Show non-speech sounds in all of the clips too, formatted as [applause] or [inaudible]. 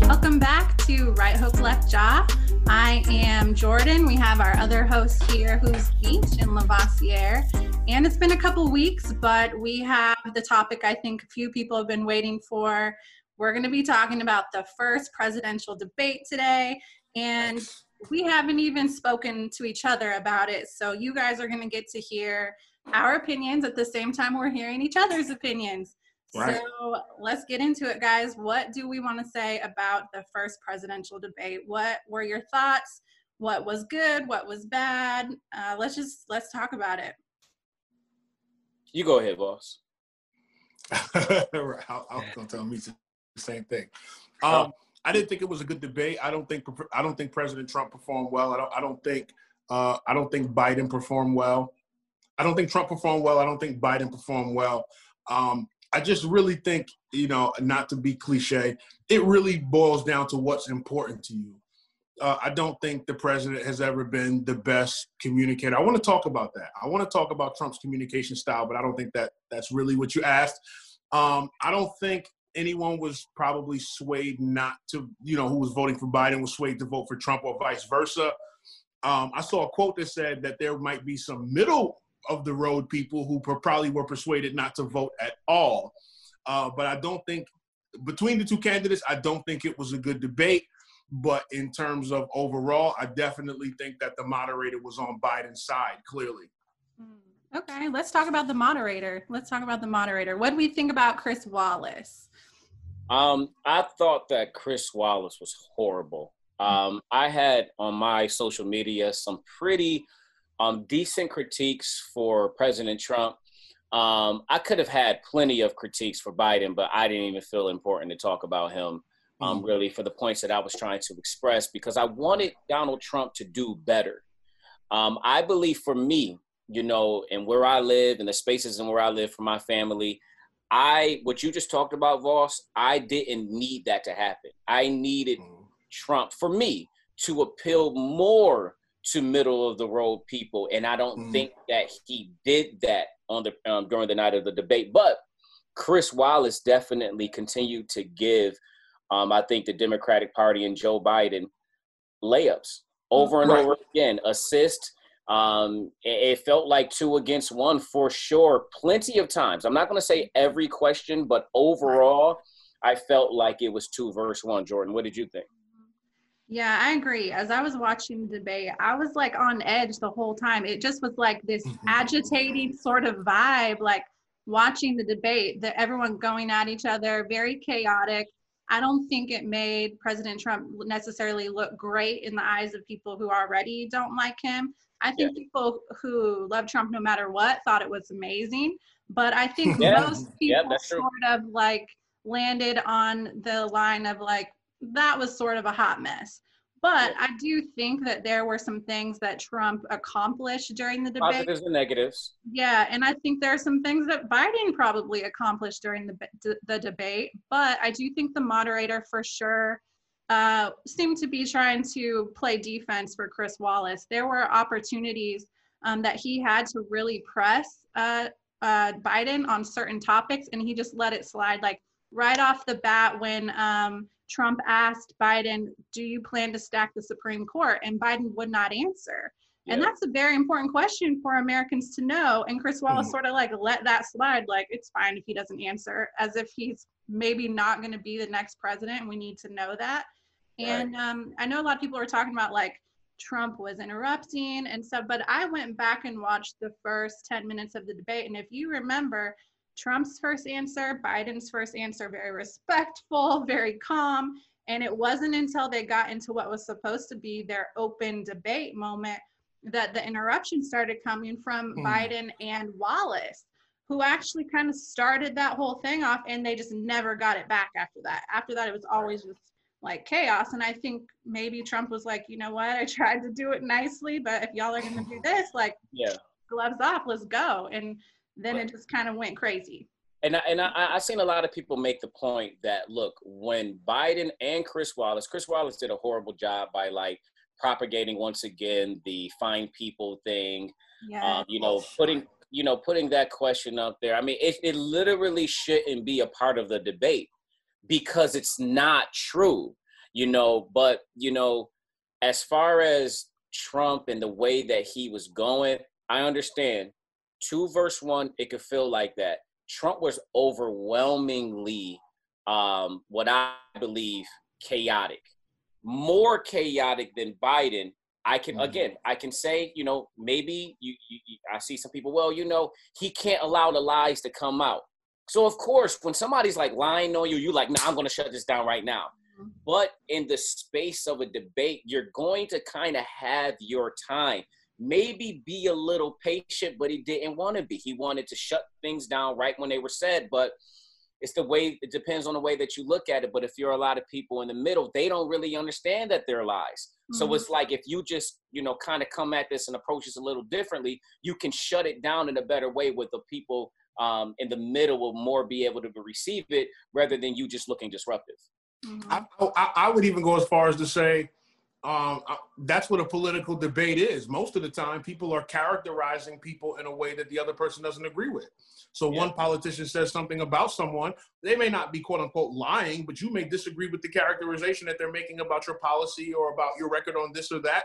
Welcome back to Right Hook Left Jaw. I am Jordan. We have our other host here who's Meech in Lavoisier. And it's been a couple weeks, but we have the topic I think a few people have been waiting for. We're going to be talking about the first presidential debate today. And we haven't even spoken to each other about it. So you guys are going to get to hear our opinions at the same time we're hearing each other's opinions. Right. So let's get into it, guys. What do we want to say about the first presidential debate? What were your thoughts? What was good? What was bad? Uh, let's just let's talk about it. You go ahead, boss. I, I was gonna tell me the same thing. Um, I didn't think it was a good debate. I don't think I don't think President Trump performed well. I don't I don't think uh, I don't think Biden performed well. I don't think Trump performed well. I don't think Biden performed well. Um, I just really think, you know, not to be cliche, it really boils down to what's important to you. Uh, I don't think the president has ever been the best communicator. I want to talk about that. I want to talk about Trump's communication style, but I don't think that that's really what you asked. Um, I don't think anyone was probably swayed not to, you know, who was voting for Biden was swayed to vote for Trump or vice versa. Um, I saw a quote that said that there might be some middle of the road people who probably were persuaded not to vote at all. Uh, but I don't think between the two candidates, I don't think it was a good debate. But in terms of overall, I definitely think that the moderator was on Biden's side, clearly. Hmm. Okay, let's talk about the moderator. Let's talk about the moderator. What do we think about Chris Wallace? Um, I thought that Chris Wallace was horrible. Um, I had on my social media some pretty um, decent critiques for President Trump. Um, I could have had plenty of critiques for Biden, but I didn't even feel important to talk about him um, mm-hmm. really for the points that I was trying to express because I wanted Donald Trump to do better. Um, I believe for me, you know, and where I live and the spaces and where I live for my family, I what you just talked about, Voss, I didn't need that to happen. I needed mm-hmm. Trump for me to appeal more to middle of the road people, and I don't mm. think that he did that on the um, during the night of the debate. But Chris Wallace definitely continued to give, um, I think, the Democratic Party and Joe Biden layups over and right. over again, assist. Um, it, it felt like two against one for sure, plenty of times. I'm not going to say every question, but overall, I felt like it was two versus one. Jordan, what did you think? Yeah, I agree. As I was watching the debate, I was like on edge the whole time. It just was like this mm-hmm. agitating sort of vibe, like watching the debate, that everyone going at each other, very chaotic. I don't think it made President Trump necessarily look great in the eyes of people who already don't like him. I think yeah. people who love Trump no matter what thought it was amazing. But I think yeah. most people yeah, sort of like landed on the line of like, that was sort of a hot mess. But I do think that there were some things that Trump accomplished during the debate. Positives and negatives. Yeah, and I think there are some things that Biden probably accomplished during the the debate. But I do think the moderator for sure uh, seemed to be trying to play defense for Chris Wallace. There were opportunities um, that he had to really press uh, uh, Biden on certain topics, and he just let it slide. Like right off the bat, when um, Trump asked Biden, Do you plan to stack the Supreme Court? And Biden would not answer. Yeah. And that's a very important question for Americans to know. And Chris Wallace mm-hmm. sort of like let that slide, like, it's fine if he doesn't answer, as if he's maybe not going to be the next president. We need to know that. Right. And um, I know a lot of people are talking about like Trump was interrupting and stuff, but I went back and watched the first 10 minutes of the debate. And if you remember, Trump's first answer, Biden's first answer, very respectful, very calm. And it wasn't until they got into what was supposed to be their open debate moment that the interruption started coming from mm. Biden and Wallace, who actually kind of started that whole thing off and they just never got it back after that. After that, it was always just like chaos. And I think maybe Trump was like, you know what, I [laughs] tried to do it nicely, but if y'all are going to do this, like, yeah, gloves off, let's go. And then it just kind of went crazy. And I, and I, I seen a lot of people make the point that look, when Biden and Chris Wallace, Chris Wallace did a horrible job by like propagating once again the fine people thing. Yeah. Um, you know, putting you know, putting that question up there. I mean, it, it literally shouldn't be a part of the debate because it's not true, you know. But, you know, as far as Trump and the way that he was going, I understand. Two verse one, it could feel like that. Trump was overwhelmingly, um, what I believe, chaotic, more chaotic than Biden. I can mm-hmm. again, I can say, you know, maybe you, you, you, I see some people. Well, you know, he can't allow the lies to come out. So of course, when somebody's like lying on you, you like, nah, I'm going to shut this down right now. Mm-hmm. But in the space of a debate, you're going to kind of have your time maybe be a little patient, but he didn't want to be. He wanted to shut things down right when they were said, but it's the way it depends on the way that you look at it. But if you're a lot of people in the middle, they don't really understand that they're lies. Mm-hmm. So it's like if you just, you know, kind of come at this and approach this a little differently, you can shut it down in a better way with the people um, in the middle will more be able to receive it rather than you just looking disruptive. Mm-hmm. I, I, I would even go as far as to say um, that's what a political debate is. Most of the time, people are characterizing people in a way that the other person doesn't agree with. So yeah. one politician says something about someone, they may not be quote unquote lying, but you may disagree with the characterization that they're making about your policy or about your record on this or that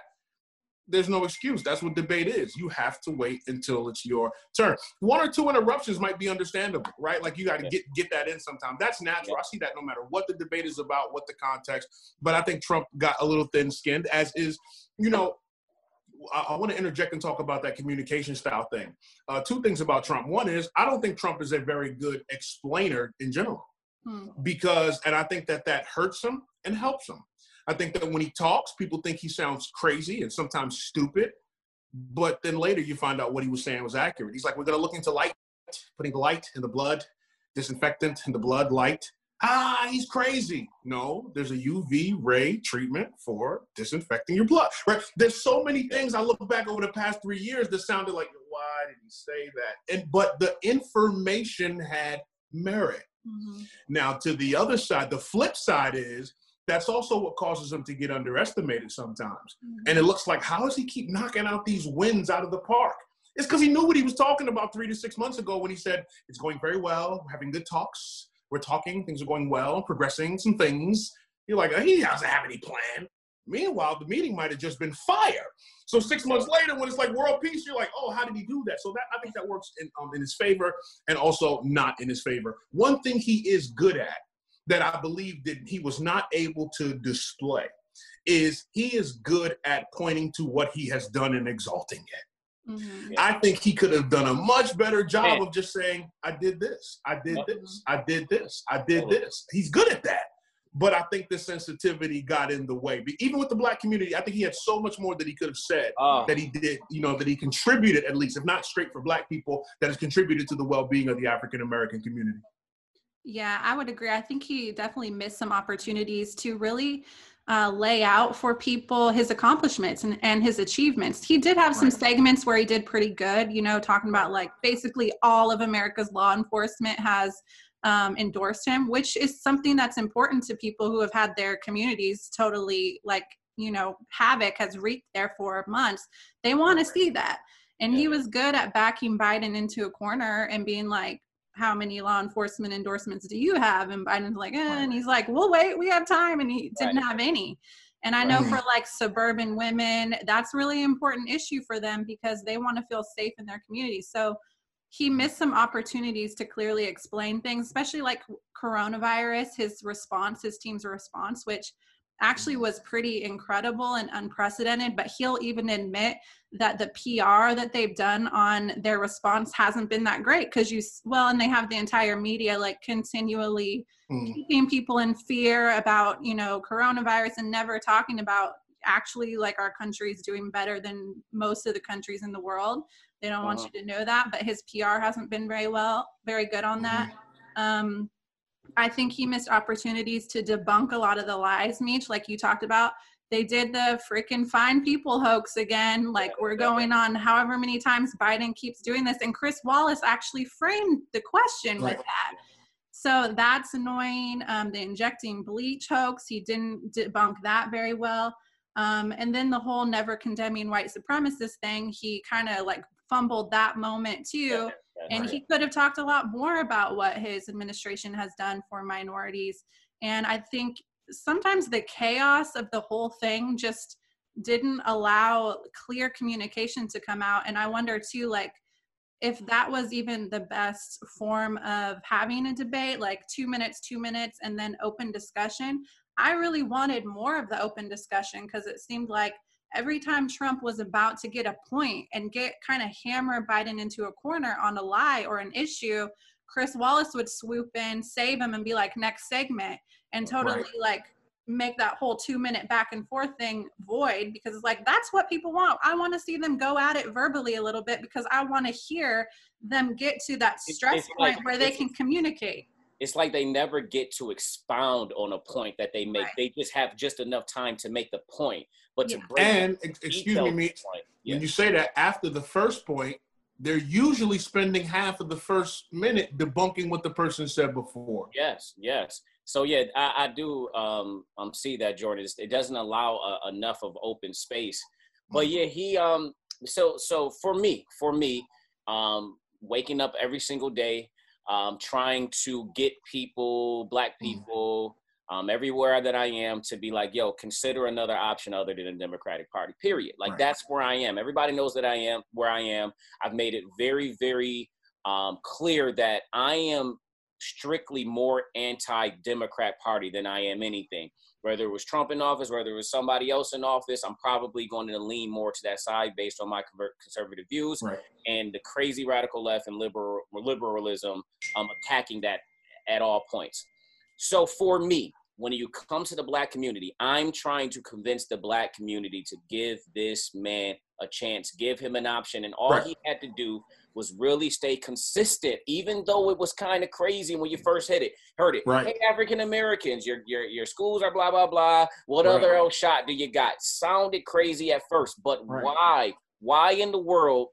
there's no excuse. That's what debate is. You have to wait until it's your turn. One or two interruptions might be understandable, right? Like you got to get get that in sometime. That's natural. I see that no matter what the debate is about, what the context. But I think Trump got a little thin-skinned, as is, you know. I, I want to interject and talk about that communication style thing. Uh, two things about Trump. One is I don't think Trump is a very good explainer in general, hmm. because, and I think that that hurts him and helps him I think that when he talks, people think he sounds crazy and sometimes stupid. But then later you find out what he was saying was accurate. He's like, we're going to look into light, putting light in the blood, disinfectant in the blood, light. Ah, he's crazy. No, there's a UV ray treatment for disinfecting your blood. Right? There's so many things I look back over the past three years that sounded like, why did he say that? And but the information had merit. Mm-hmm. Now, to the other side, the flip side is that's also what causes him to get underestimated sometimes. Mm-hmm. And it looks like, how does he keep knocking out these wins out of the park? It's because he knew what he was talking about three to six months ago when he said, It's going very well, we're having good talks, we're talking, things are going well, progressing some things. You're like, he doesn't have any plan. Meanwhile, the meeting might have just been fire. So six months later, when it's like world peace, you're like, oh, how did he do that? So that I think that works in, um, in his favor and also not in his favor. One thing he is good at that I believe that he was not able to display is he is good at pointing to what he has done and exalting it. Mm-hmm. I think he could have done a much better job of just saying, I did this, I did this, I did this, I did this. He's good at that. But I think the sensitivity got in the way. But even with the black community, I think he had so much more that he could have said oh. that he did, you know, that he contributed at least, if not straight for black people, that has contributed to the well-being of the African American community. Yeah, I would agree. I think he definitely missed some opportunities to really uh, lay out for people his accomplishments and, and his achievements. He did have some segments where he did pretty good, you know, talking about like basically all of America's law enforcement has um, endorsed him, which is something that's important to people who have had their communities totally like, you know, havoc has wreaked there for months. They want to see that. And he was good at backing Biden into a corner and being like, how many law enforcement endorsements do you have? And Biden's like, eh, and he's like, well, wait, we have time. And he didn't right. have any. And I know right. for like suburban women, that's really important issue for them because they want to feel safe in their community. So he missed some opportunities to clearly explain things, especially like coronavirus, his response, his team's response, which actually was pretty incredible and unprecedented. But he'll even admit that the PR that they've done on their response hasn't been that great because you, well, and they have the entire media like continually mm. keeping people in fear about, you know, coronavirus and never talking about actually like our country is doing better than most of the countries in the world. They don't uh-huh. want you to know that, but his PR hasn't been very well, very good on that. Mm-hmm. Um, I think he missed opportunities to debunk a lot of the lies, Meech, like you talked about. They did the freaking fine people hoax again. Like we're going on however many times Biden keeps doing this. And Chris Wallace actually framed the question with that. So that's annoying. Um, the injecting bleach hoax, he didn't debunk that very well. Um, and then the whole never condemning white supremacist thing, he kind of like fumbled that moment too. And he could have talked a lot more about what his administration has done for minorities. And I think sometimes the chaos of the whole thing just didn't allow clear communication to come out. And I wonder too, like, if that was even the best form of having a debate, like two minutes, two minutes, and then open discussion. I really wanted more of the open discussion because it seemed like every time Trump was about to get a point and get kind of hammer Biden into a corner on a lie or an issue, Chris Wallace would swoop in, save him, and be like, next segment, and totally Right. like make that whole two minute back and forth thing void because it's like that's what people want. I want to see them go at it verbally a little bit because I want to hear them get to that stress it's like- point where they can communicate. It's like they never get to expound on a point that they make. Right. They just have just enough time to make the point, but to Yeah. bring And ex- excuse me, detail me to point. when Yeah. you say that after the first point, they're usually spending half of the first minute debunking what the person said before. Yes, yes. So yeah, I, I do um, um see that Jordan. It's- It doesn't allow uh, enough of open space. But Mm-hmm. yeah, he um so so for me, for me, um waking up every single day, um trying to get people, black Mhm. people, um everywhere that I am to be like, yo, consider another option other than the Democratic Party. Period. Like Right. that's where I am. Everybody knows that I am where I am. I've made it very very um clear that I am strictly more anti-democrat party than i am anything whether it was trump in office whether it was somebody else in office i'm probably going to lean more to that side based on my conservative views Right. and the crazy radical left and liberal liberalism um, attacking that at all points so for me when you come to the black community i'm trying to convince the black community to give this man a chance give him an option and all Right. he had to do was really stay consistent, even though it was kind of crazy when you first hit it. Heard it. Right. Hey, African Americans, your your your schools are blah blah blah. What Right. other else shot do you got? Sounded crazy at first, but Right. why? Why in the world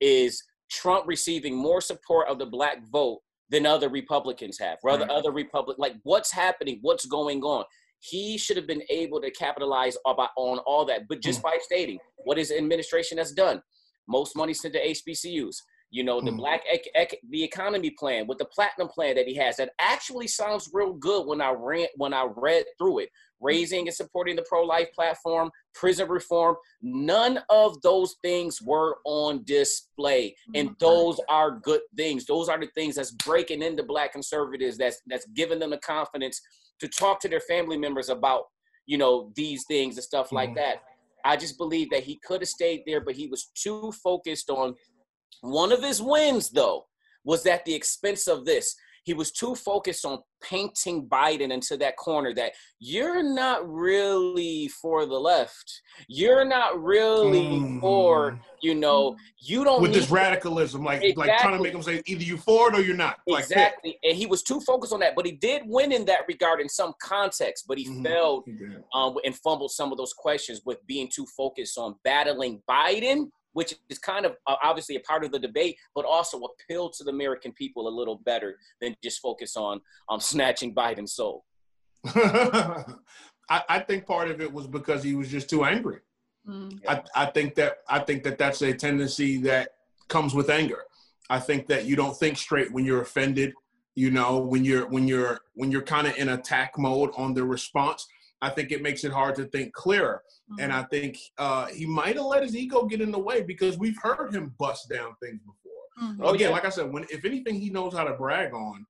is Trump receiving more support of the black vote than other Republicans have? Rather, Right. other Republic like what's happening? What's going on? He should have been able to capitalize on all that, but just hmm. by stating what his administration has done, most money sent to HBCUs. You know, the Mhm. black ec- ec- the economy plan with the platinum plan that he has that actually sounds real good when I ran when I read through it. Raising and supporting the pro life platform, prison reform, none of those things were on display, and those are good things. Those are the things that's breaking into black conservatives. That's that's giving them the confidence to talk to their family members about you know these things and stuff like Mhm. that. I just believe that he could have stayed there, but he was too focused on one of his wins, though, was at the expense of this. He was too focused on painting Biden into that corner that you're not really for the left. You're not really for, Mm. you know, you don't With this radicalism, like like trying to make them say either you for it or you're not. Like exactly. And he was too focused on that, but he did win in that regard in some context, but he Mhm. failed did. um, and fumbled some of those questions with being too focused on battling Biden, which is kind of uh, obviously a part of the debate, but also appeal to the American people a little better than just focus on um, snatching Biden's soul. [laughs] I, I think part of it was because he was just too angry. Mm. I, I think that I think that that's a tendency that comes with anger. I think that you don't think straight when you're offended. You know, when you're when you're when you're kind of in attack mode on the response. I think it makes it hard to think clearer. And I think uh, he might have let his ego get in the way because we've heard him bust down things before. Mhm. Oh, Again, yeah. like I said, when if anything he knows how to brag on,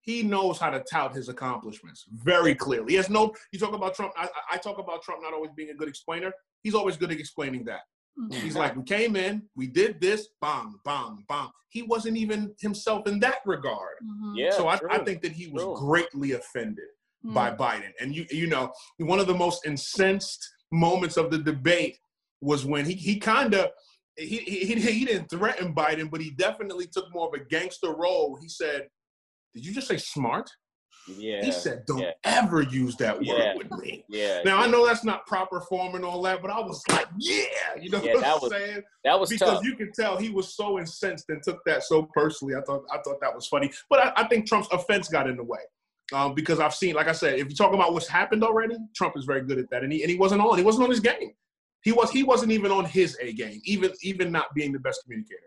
he knows how to tout his accomplishments very clearly. He has no. You talk about Trump. I, I I talk about Trump not always being a good explainer. He's always good at explaining that. Mhm. He's like, we came in, we did this, bang, bang, bang. He wasn't even himself in that regard. Mhm. Yeah. so I. I think that he was True. greatly offended Mm. by Biden. And you you know, one of the most incensed moments of the debate was when he he kind of he, he he didn't threaten Biden, but he definitely took more of a gangster role. He said, "Did you just say smart?" Yeah. he said, "Don't yeah. ever use that word Yeah. with me." Yeah. Now I know that's not proper form and all that, but I was like, "Yeah," you know Yeah, what that I'm was saying? that was because tough. you could tell he was so incensed and took that so personally. I thought I thought that was funny, but I, I think Trump's offense got in the way um, because I've seen, like I said, if you talk about what's happened already, Trump is very good at that, and he and he wasn't on. He wasn't on his game. He was he wasn't even on his A game, even even not being the best communicator.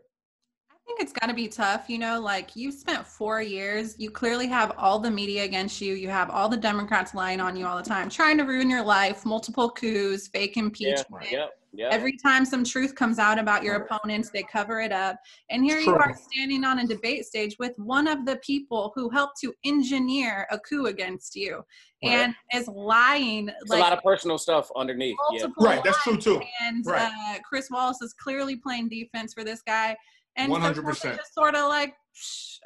I think it's got to be tough. You know, like you spent four years, you clearly have all the media against you. You have all the Democrats lying on you all the time, trying to ruin your life, multiple coups, fake impeachment. Yeah, yep, yep. Every time some truth comes out about your opponents, they cover it up. And here you are standing on a debate stage with one of the people who helped to engineer a coup against you Right. and is lying It's like a lot of personal stuff underneath. Yeah. Right, that's true too. And Right. uh, Chris Wallace is clearly playing defense for this guy. And so Trump is 100%. just sort of like, "Psh,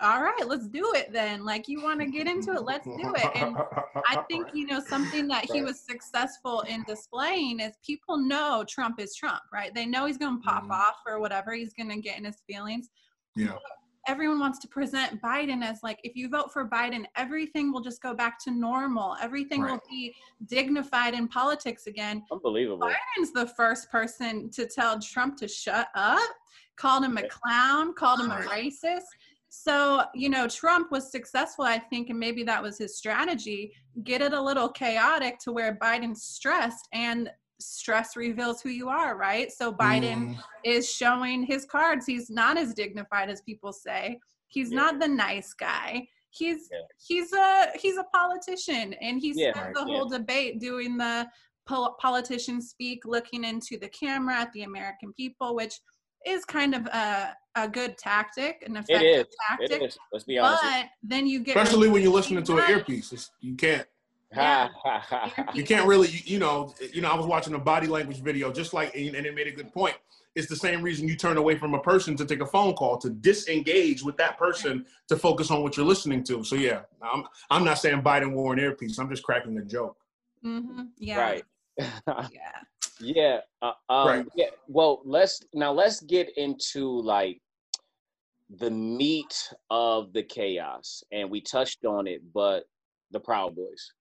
all right, let's do it then. Like, you want to get into it, let's do it. And I [laughs] think, you know, something that he was successful in displaying is people know Trump is Trump, right? They know he's going to pop Mhm. off or whatever. He's going to get in his feelings. yeah. Everyone wants to present Biden as like, if you vote for Biden, everything will just go back to normal. Everything will be dignified in politics again. Unbelievable. Biden's the first person to tell Trump to shut up, called him a clown, called him a racist. So, you know, Trump was successful, I think, and maybe that was his strategy. Get it a little chaotic to where Biden's stressed and stress reveals who you are, right? So Biden Mm, is showing his cards. He's not as dignified as people say. He's Yeah. not the nice guy. He's Yeah. he's a he's a politician, and he Yeah, spent the whole debate doing the pol- politician speak, looking into the camera at the American people, which is kind of a a good tactic, an effective is. It tactic. is. Let's be honest. But then you get especially when you're listening to an earpiece, it's, you can't. [laughs] Yeah. You can't really, you, you know, you know. I was watching a body language video, just like, and and it made a good point. It's the same reason you turn away from a person to take a phone call to disengage with that person to focus on what you're listening to. So yeah, I'm I'm not saying Biden wore an earpiece. I'm just cracking a joke. Mm-hmm. yeah, Right. [laughs] yeah. Yeah. Uh, um, Right. Yeah. Well, let's now let's get into like the meat of the chaos, and we touched on it, but the Proud Boys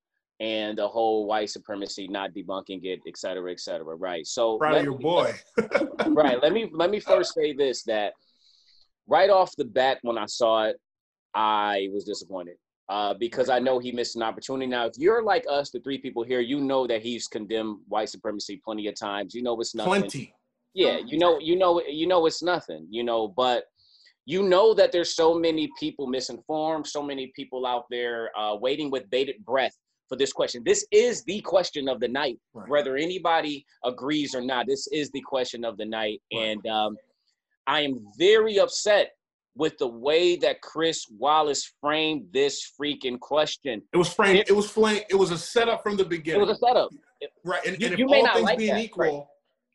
and the whole white supremacy, not debunking it, et cetera, et cetera. Right. So Proud of your me- boy. [laughs] right. Let me let me first say this that right off the bat when I saw it, I was disappointed. Uh, because I know he missed an opportunity. Now, if you're like us, the three people here, you know that he's condemned white supremacy plenty of times. You know it's nothing. Plenty. Yeah, you know, you know, you know it's nothing. You know, but you know that there's so many people misinformed, so many people out there uh, waiting with bated breath for this question. This is the question of the night Right. whether anybody agrees or not. This is the question of the night, Right. and um, I am very upset with the way that Chris Wallace framed this freaking question. It was framed. It was framed. It was a setup from the beginning. It was a setup. Right, and, You- and if all things like being that, equal,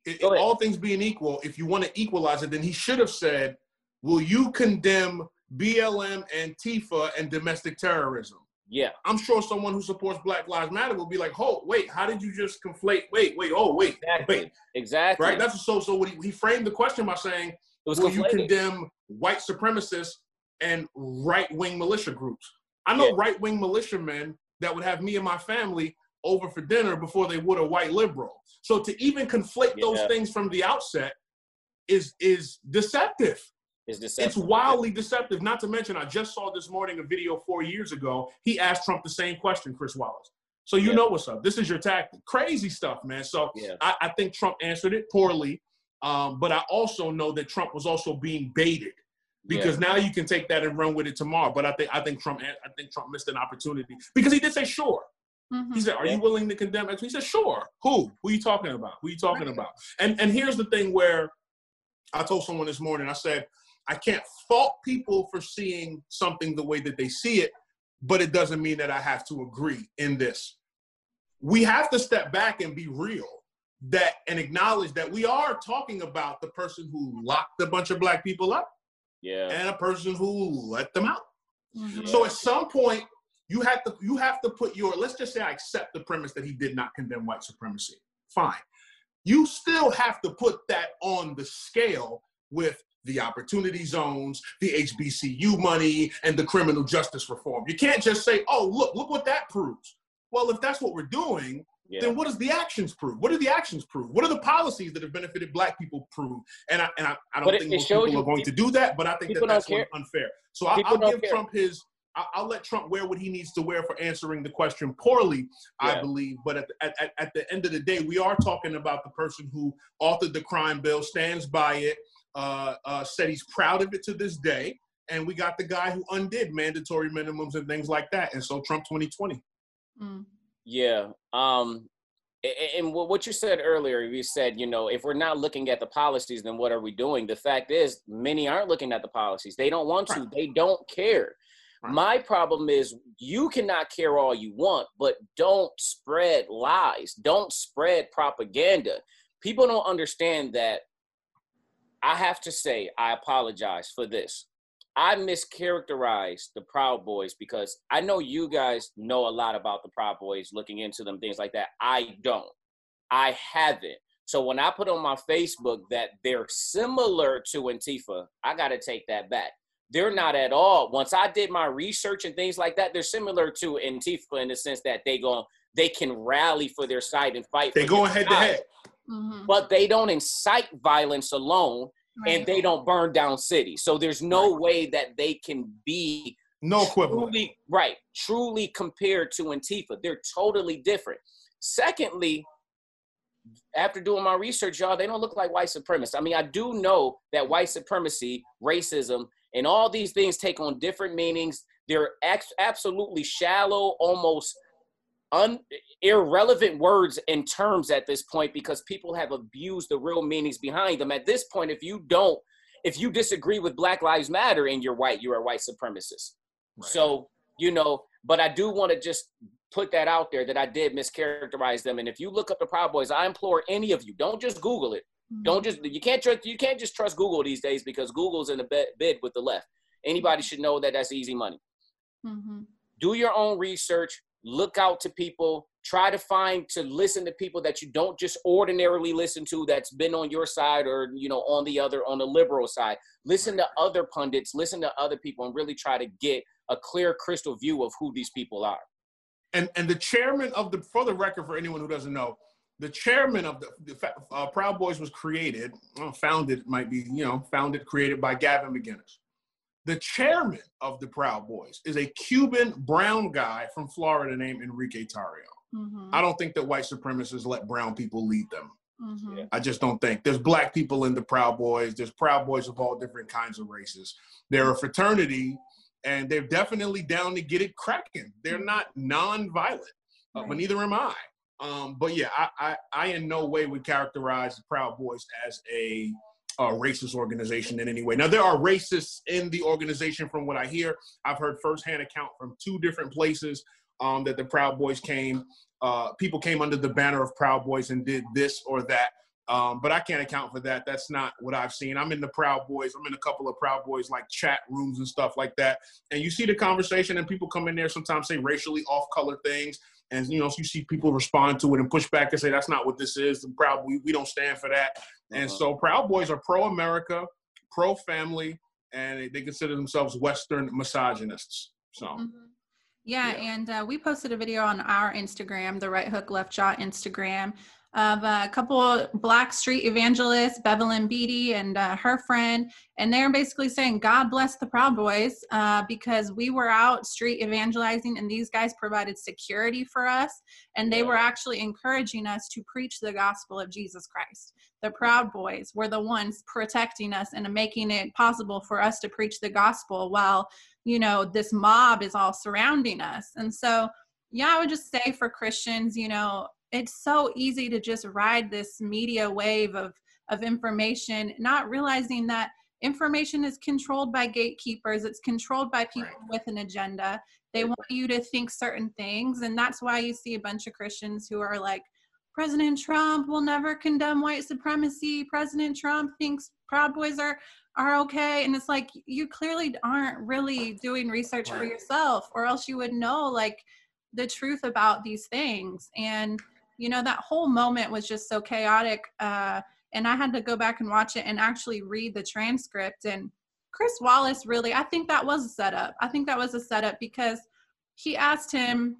if, if all things being equal, if you want to equalize it, then he should have said, "Will you condemn BLM and Tifa and domestic terrorism?" Yeah, I'm sure someone who supports Black Lives Matter will be like, "Oh, wait, how did you just conflate? Wait, wait, oh, wait, exactly, wait." exactly. Right? That's so. So what he, he framed the question by saying, it was "Will you condemn white supremacists and right-wing militia groups?" I know Yeah. right-wing militiamen that would have me and my family over for dinner before they would a white liberal. So to even conflate those things from the outset is is deceptive. It's It's deceptive. wildly deceptive. Not to mention, I just saw this morning a video four years ago. He asked Trump the same question, Chris Wallace. So you Yeah. know what's up. This is your tactic. Crazy stuff, man. So Yeah, I, I think Trump answered it poorly. Um, but I also know that Trump was also being baited because now you can take that and run with it tomorrow. But I think I think Trump I think Trump missed an opportunity because he did say sure. Mhm. He said, "Are you willing to condemn it?" He said, "Sure." Who? Who are you talking about? Who are you talking Right. about? And and here's the thing where I told someone this morning. I said, "I can't fault people for seeing something the way that they see it, but it doesn't mean that I have to agree in this. We have to step back and be real." That and acknowledge that we are talking about the person who locked a bunch of black people up yeah, and a person who let them out. Mhm. So at some point, you have to you have to put your let's just say I accept the premise that he did not condemn white supremacy. Fine. You still have to put that on the scale with the opportunity zones, the HBCU money, and the criminal justice reform. You can't just say, "Oh, look, look what that proves." Well, if that's what we're doing, yeah. then what does the actions prove? What do the actions prove? What are the policies that have benefited black people prove? And I and I, I don't But think it most shows people you are going to do that, but I think that that's care. unfair. So I, I'll give care. Trump his. I- I'll let Trump wear what he needs to wear for answering the question poorly, I believe. But at, the- at, at, at the end of the day, we are talking about the person who authored the crime bill, stands by it, uh, uh, said he's proud of it to this day. And we got the guy who undid mandatory minimums and things like that. And so Trump 2020. Mm. Yeah. Um, and what you said earlier, you said, you know, if we're not looking at the policies, then what are we doing? The fact is, many aren't looking at the policies. They don't want to. They don't care. My problem is, you cannot care all you want, but don't spread lies. Don't spread propaganda. People don't understand that. I have to say, I apologize for this. I mischaracterized the Proud Boys because I know you guys know a lot about the Proud Boys, looking into them, things like that. I don't. I haven't. So when I put on my Facebook that they're similar to Antifa, I got to take that back. They're not at all. Once I did my research and things like that, they're similar to Antifa in the sense that they go, they can rally for their side and fight. They go head to head, mm-hmm. but they don't incite violence alone right. and they don't burn down cities. So there's no right. way that they can be no equivalent. Truly, right, truly compared to Antifa. They're totally different. Secondly, after doing my research, y'all, they don't look like white supremacists. I mean, I do know that white supremacy, racism, and all these things take on different meanings. They're ex- absolutely shallow, almost un- irrelevant words and terms at this point because people have abused the real meanings behind them. At this point, if you don't, if you disagree with Black Lives Matter and you're white, you're a white supremacist. Right. So, you know, but I do want to just put that out there that I did mischaracterize them. And if you look up the Proud Boys, I implore any of you, don't just Google it. Mm-hmm. Don't just you can't trust you can't just trust Google these days because Google's in a bed, bid with the left. Anybody should know that that's easy money. Mm-hmm. Do your own research look out to people try to find to listen to people that you don't just ordinarily listen to that's been on your side or you know on the other on the liberal side. Listen to other pundits listen to other people and really try to get a clear crystal view of who these people are. And and the chairman of the for the record for anyone who doesn't know the chairman of the, the uh, proud boys was created well, founded might be you know founded created by gavin mcinnes the chairman of the Proud Boys is a Cuban brown guy from Florida named Enrique Tarrio. Mm-hmm. I don't think that white supremacists let brown people lead them. Mm-hmm. I just don't think. There's black people in the Proud Boys. There's Proud Boys of all different kinds of races. They're a fraternity, and they're definitely down to get it cracking. They're mm-hmm. not non-violent, right. uh, but neither am I. Um, but yeah, I, I, I in no way would characterize the Proud Boys as a uh, racist organization in any way. Now, there are racists in the organization from what I hear. I've heard firsthand account from two different places um, that the Proud Boys came. Uh, people came under the banner of Proud Boys and did this or that. Um, but I can't account for that. That's not what I've seen. I'm in the Proud Boys. I'm in a couple of Proud Boys like chat rooms and stuff like that. And you see the conversation, and people come in there sometimes say racially off-color things, and you know you see people respond to it and push back and say that's not what this is. The Proud we, we don't stand for that. And uh-huh. so Proud Boys are pro-America, pro-family, and they consider themselves Western misogynists. So. Mm-hmm. Yeah, yeah, and uh, we posted a video on our Instagram, the Right Hook Left Jaw Instagram, of a couple Black street evangelists, Bevelyn Beatty and uh, her friend, and they're basically saying, God bless the Proud Boys uh, because we were out street evangelizing and these guys provided security for us, and they were actually encouraging us to preach the gospel of Jesus Christ. The Proud Boys were the ones protecting us and making it possible for us to preach the gospel while, you know, this mob is all surrounding us. And so, yeah, I would just say for Christians, you know, it's so easy to just ride this media wave of of information not realizing that information is controlled by gatekeepers it's controlled by people right. with an agenda. They want you to think certain things and that's why you see a bunch of christians who are like president trump will never condemn white supremacy. President trump thinks proud boys are are okay. And it's like you clearly aren't really doing research right. for yourself or else you would know like the truth about these things. And you know that whole moment was just so chaotic uh, and i had to go back and watch it and actually read the transcript and chris wallace really i think that was a setup. I think that was a setup because he asked him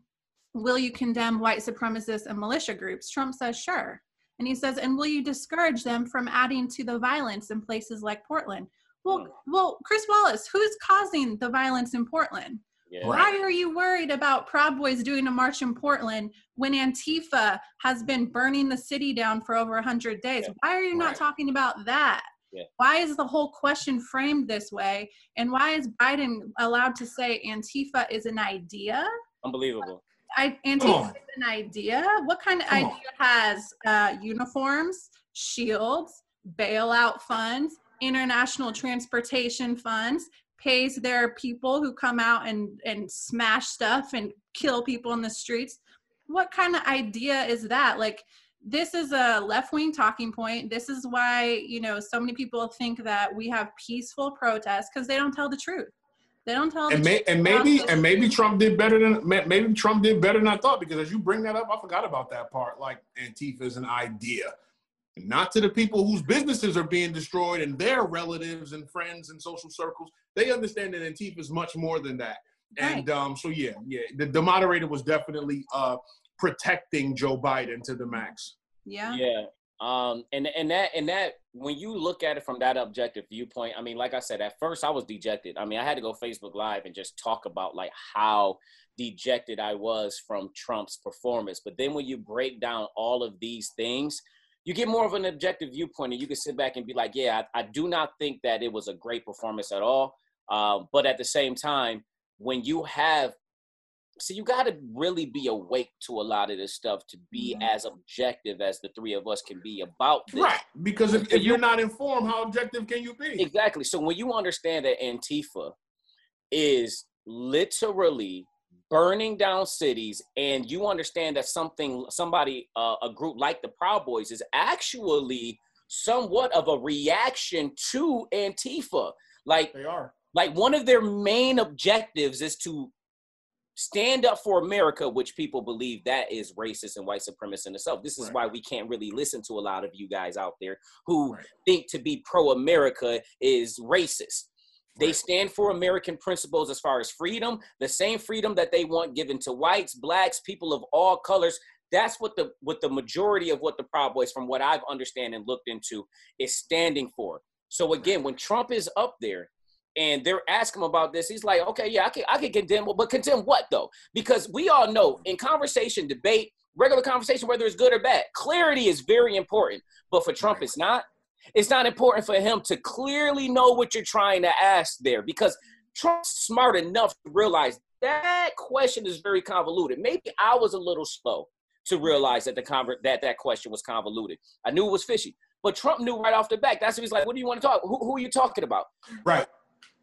will you condemn white supremacists and militia groups? Trump says sure. And he says and will you discourage them from adding to the violence in places like portland? Well well chris wallace who's causing the violence in portland yeah. Why are you worried about Proud Boys doing a march in Portland when Antifa has been burning the city down for over 100 days? Yeah. Why are you not right. talking about that? Yeah. Why is the whole question framed this way? And why is Biden allowed to say Antifa is an idea? Unbelievable. I, Antifa is an idea. What kind of Come idea on. has uh, uniforms, shields, bailout funds, international transportation funds, pays their people who come out and, and smash stuff and kill people in the streets? What kind of idea is that? Like, this is a left wing talking point. This is why, you know, so many people think that we have peaceful protests because they don't tell the truth. They don't tell the And, may, truth. and maybe and maybe Trump did better than maybe Trump did better than I thought because as you bring that up, I forgot about that part. Like Antifa is an idea, not to the people whose businesses are being destroyed and their relatives and friends and social circles. They understand that Antifa is much more than that. And um, so yeah, yeah, the, the moderator was definitely uh, protecting Joe Biden to the max. yeah. Yeah. Um, and and that and that when you look at it from that objective viewpoint, I mean, like I said, at first I was dejected. I mean, I had to go Facebook Live and just talk about like how dejected I was from Trump's performance. But then when you break down all of these things, you get more of an objective viewpoint, and you can sit back and be like, yeah, I, I do not think that it was a great performance at all. Um, but at the same time, when you have so you got to really be awake to a lot of this stuff to be Mhm. as objective as the three of us can be about this. Right, because if, if you're not informed, how objective can you be? Exactly. So when you understand that Antifa is literally burning down cities, and you understand that something, somebody, uh, a group like the Proud Boys is actually somewhat of a reaction to Antifa. Like They are. like one of their main objectives is to stand up for America, which people believe that is racist and white supremacist in itself. This is Right. why we can't really listen to a lot of you guys out there who Right. think to be pro-America is racist. They stand for American principles as far as freedom, the same freedom that they want given to whites, blacks, people of all colors. That's what the what the majority of what the Proud Boys, from what I've understand and looked into, is standing for. So again, when Trump is up there and they're asking him about this, he's like, okay, yeah, I can I can condemn, but condemn what though? Because we all know in conversation, debate, regular conversation, whether it's good or bad, clarity is very important. But for Trump, it's not. It's not important for him to clearly know what you're trying to ask there because Trump's smart enough to realize that question is very convoluted. Maybe I was a little slow to realize that the convert that that question was convoluted. I knew it was fishy, but Trump knew right off the bat. That's what he's like. What do you want to talk? Who, who are you talking about? Right.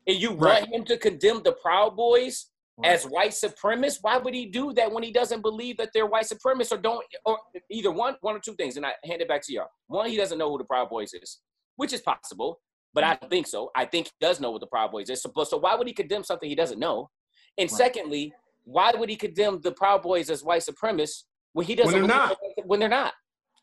And you Right. want him to condemn the Proud Boys Right. as white supremacists? Why would he do that when he doesn't believe that they're white supremacists or don't or either one one or two things? And I hand it back to y'all. One, he doesn't know who the Proud Boys is, which is possible, but I mm. don't think so. I think he does know what the Proud Boys is. So, so why would he condemn something he doesn't know? And Right. secondly, why would he condemn the Proud Boys as white supremacists when he doesn't When they're that- when they're not?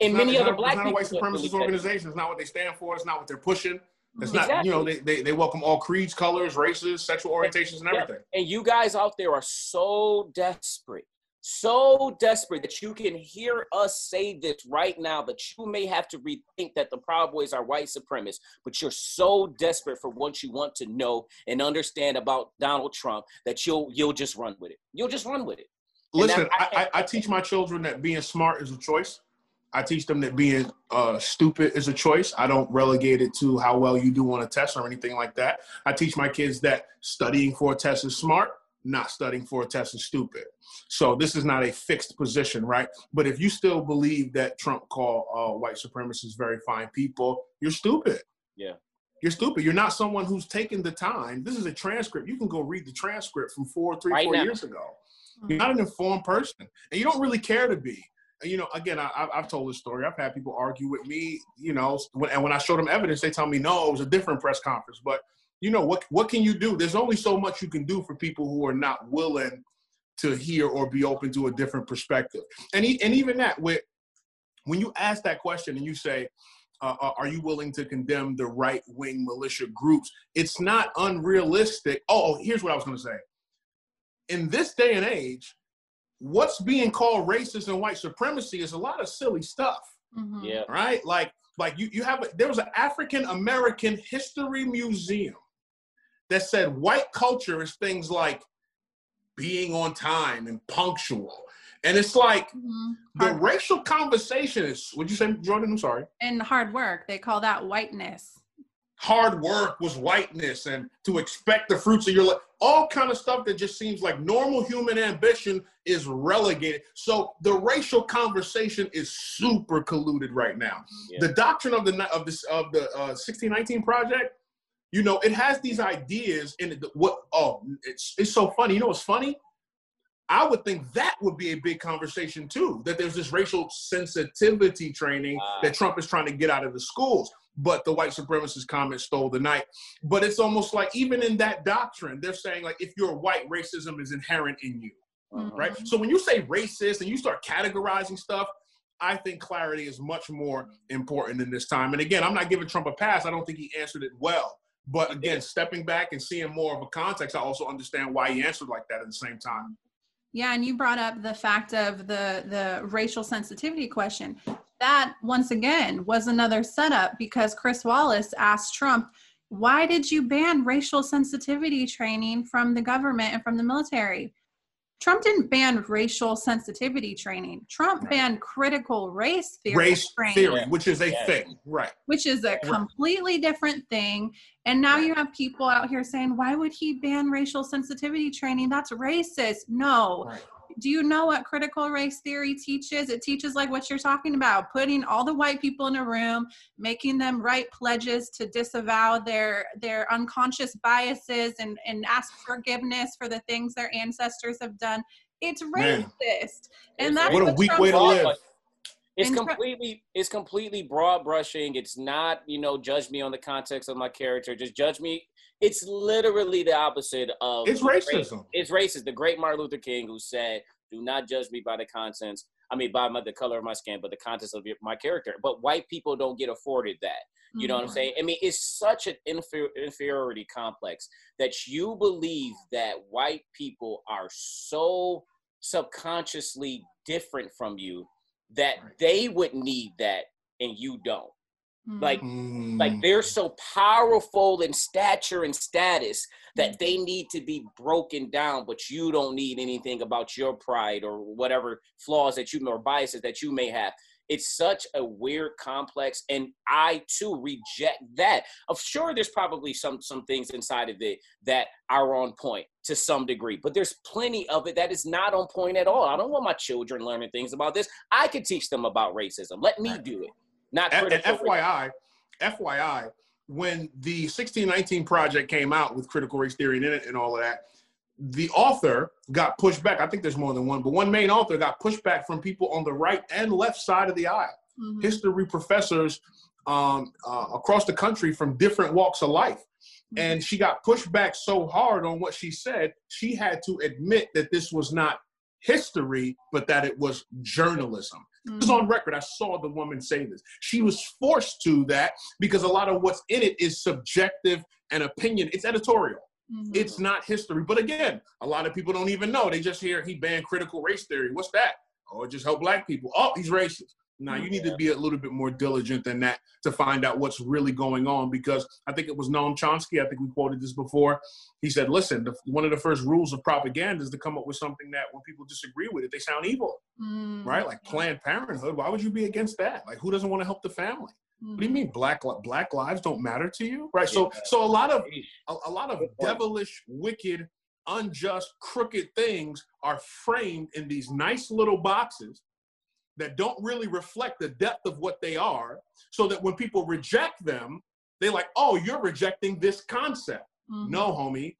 And It's many not, other not, black it's not a white supremacist believe that. organization. It's not what they stand for. It's not what they're pushing. It's not, you know, they, they, they welcome all creeds, colors, races, sexual orientations, and Yeah. everything. And you guys out there are so desperate, so desperate that you can hear us say this right now that you may have to rethink that the Proud Boys are white supremacists, but you're so desperate for what you want to know and understand about Donald Trump that you'll you'll just run with it. You'll just run with it. Listen, that- I, I, I teach my children that being smart is a choice. I teach them that being uh, stupid is a choice. I don't relegate it to how well you do on a test or anything like that. I teach my kids that studying for a test is smart, not studying for a test is stupid. So this is not a fixed position, right? But if you still believe that Trump called uh, white supremacists very fine people, you're stupid. Yeah. You're stupid. You're not someone who's taken the time. This is a transcript. You can go read the transcript from four, three, Right four now. years ago. You're not an informed person, and you don't really care to be. You know, again, I, I've- I've told this story. I've had people argue with me. You know, when, and when I show them evidence, they tell me no, it was a different press conference. But you know, what what can you do? There's only so much you can do for people who are not willing to hear or be open to a different perspective. And e- and even that, with when you ask that question and you say, uh, uh, "Are you willing to condemn the right wing militia groups?" It's not unrealistic. Oh, oh, here's what I was going to say. In this day and age, what's being called racist and white supremacy is a lot of silly stuff, Mhm. Yeah. right? Like, like you, you have a, there was an African American history museum that said white culture is things like being on time and punctual, and it's like Mhm. the Hard- racial conversation is. Would you say, Jordan? I'm sorry. and hard work. They call that whiteness. hard work was whiteness and to expect the fruits of your life all kind of stuff that just seems like normal human ambition is relegated. So the racial conversation is super colluded right now. Yeah. the doctrine of the of this of the uh, 1619 project you know it has these ideas in it what oh it's it's so funny. You know what's funny I would think that would be a big conversation too. That there's this racial sensitivity training uh, that Trump is trying to get out of the schools but the white supremacist comment stole the night. But it's almost like even in that doctrine, they're saying like if you're white, racism is inherent in you, mm-hmm. right? So when you say racist and you start categorizing stuff, I think clarity is much more important in this time. And again, I'm not giving Trump a pass. I don't think he answered it well. But again, stepping back and seeing more of a context, I also understand why he answered like that at the same time. Yeah, and you brought up the fact of the the racial sensitivity question that once again was another setup because Chris Wallace asked Trump, why did you ban racial sensitivity training from the government and from the military? Trump didn't ban racial sensitivity training. Trump right. banned critical race theory. Race training, theory, which is a thing, right? Which is a completely different thing. And now right. you have people out here saying, why would he ban racial sensitivity training? That's racist. No, right do you know what critical race theory teaches? It teaches like what you're talking about, putting all the white people in a room, making them write pledges to disavow their their unconscious biases and and ask forgiveness for the things their ancestors have done. It's racist. Man. And that's what a weak way to live. It's completely it's completely broad brushing. It's not, you know, judge me on the context of my character. Just judge me it's literally the opposite of it's racism. it's racist. The great Martin Luther King, who said, "Do not judge me by the contents. I mean, by my, the color of my skin, but the contents of your, my character." But white people don't get afforded that. You know mm-hmm. what I'm mm-hmm. saying? I mean, it's such an inferior, inferiority complex that you believe that white people are so subconsciously different from you that right. they would need that and you don't. Like, mm. like they're so powerful in stature and status that they need to be broken down, but you don't need anything about your pride or whatever flaws that you or biases that you may have. It's such a weird complex, and I too reject that. Of sure, there's probably some some things inside of it that are on point to some degree, but there's plenty of it that is not on point at all. I don't want my children learning things about this. I could teach them about racism. Let me do it. Not and, and FYI, FYI, when the 1619 project came out with critical race theory in it and all of that, the author got pushed back. I think there's more than one, but one main author got pushed back from people on the right and left side of the aisle. Mm-hmm. History professors um, uh, across the country from different walks of life. Mm-hmm. And she got pushed back so hard on what she said, she had to admit that this was not history, but that it was journalism. Mm-hmm. It's on record. I saw the woman say this. She was forced to that because a lot of what's in it is subjective and opinion. It's editorial. Mm-hmm. It's not history. But again, a lot of people don't even know. They just hear he banned critical race theory. What's that? Oh, it just help black people. Oh, he's racist. Now you need to be a little bit more diligent than that to find out what's really going on because I think it was Noam Chomsky. I think we quoted this before. He said, "Listen, the, one of the first rules of propaganda is to come up with something that when people disagree with it, they sound evil, mm. right? Like Planned Parenthood. Why would you be against that? Like, who doesn't want to help the family? Mm. What do you mean black black lives don't matter to you, right? So, so a lot of a, a lot of devilish, wicked, unjust, crooked things are framed in these nice little boxes that don't really reflect the depth of what they are, so that when people reject them, they're like, oh, you're rejecting this concept. Mm-hmm. No, homie,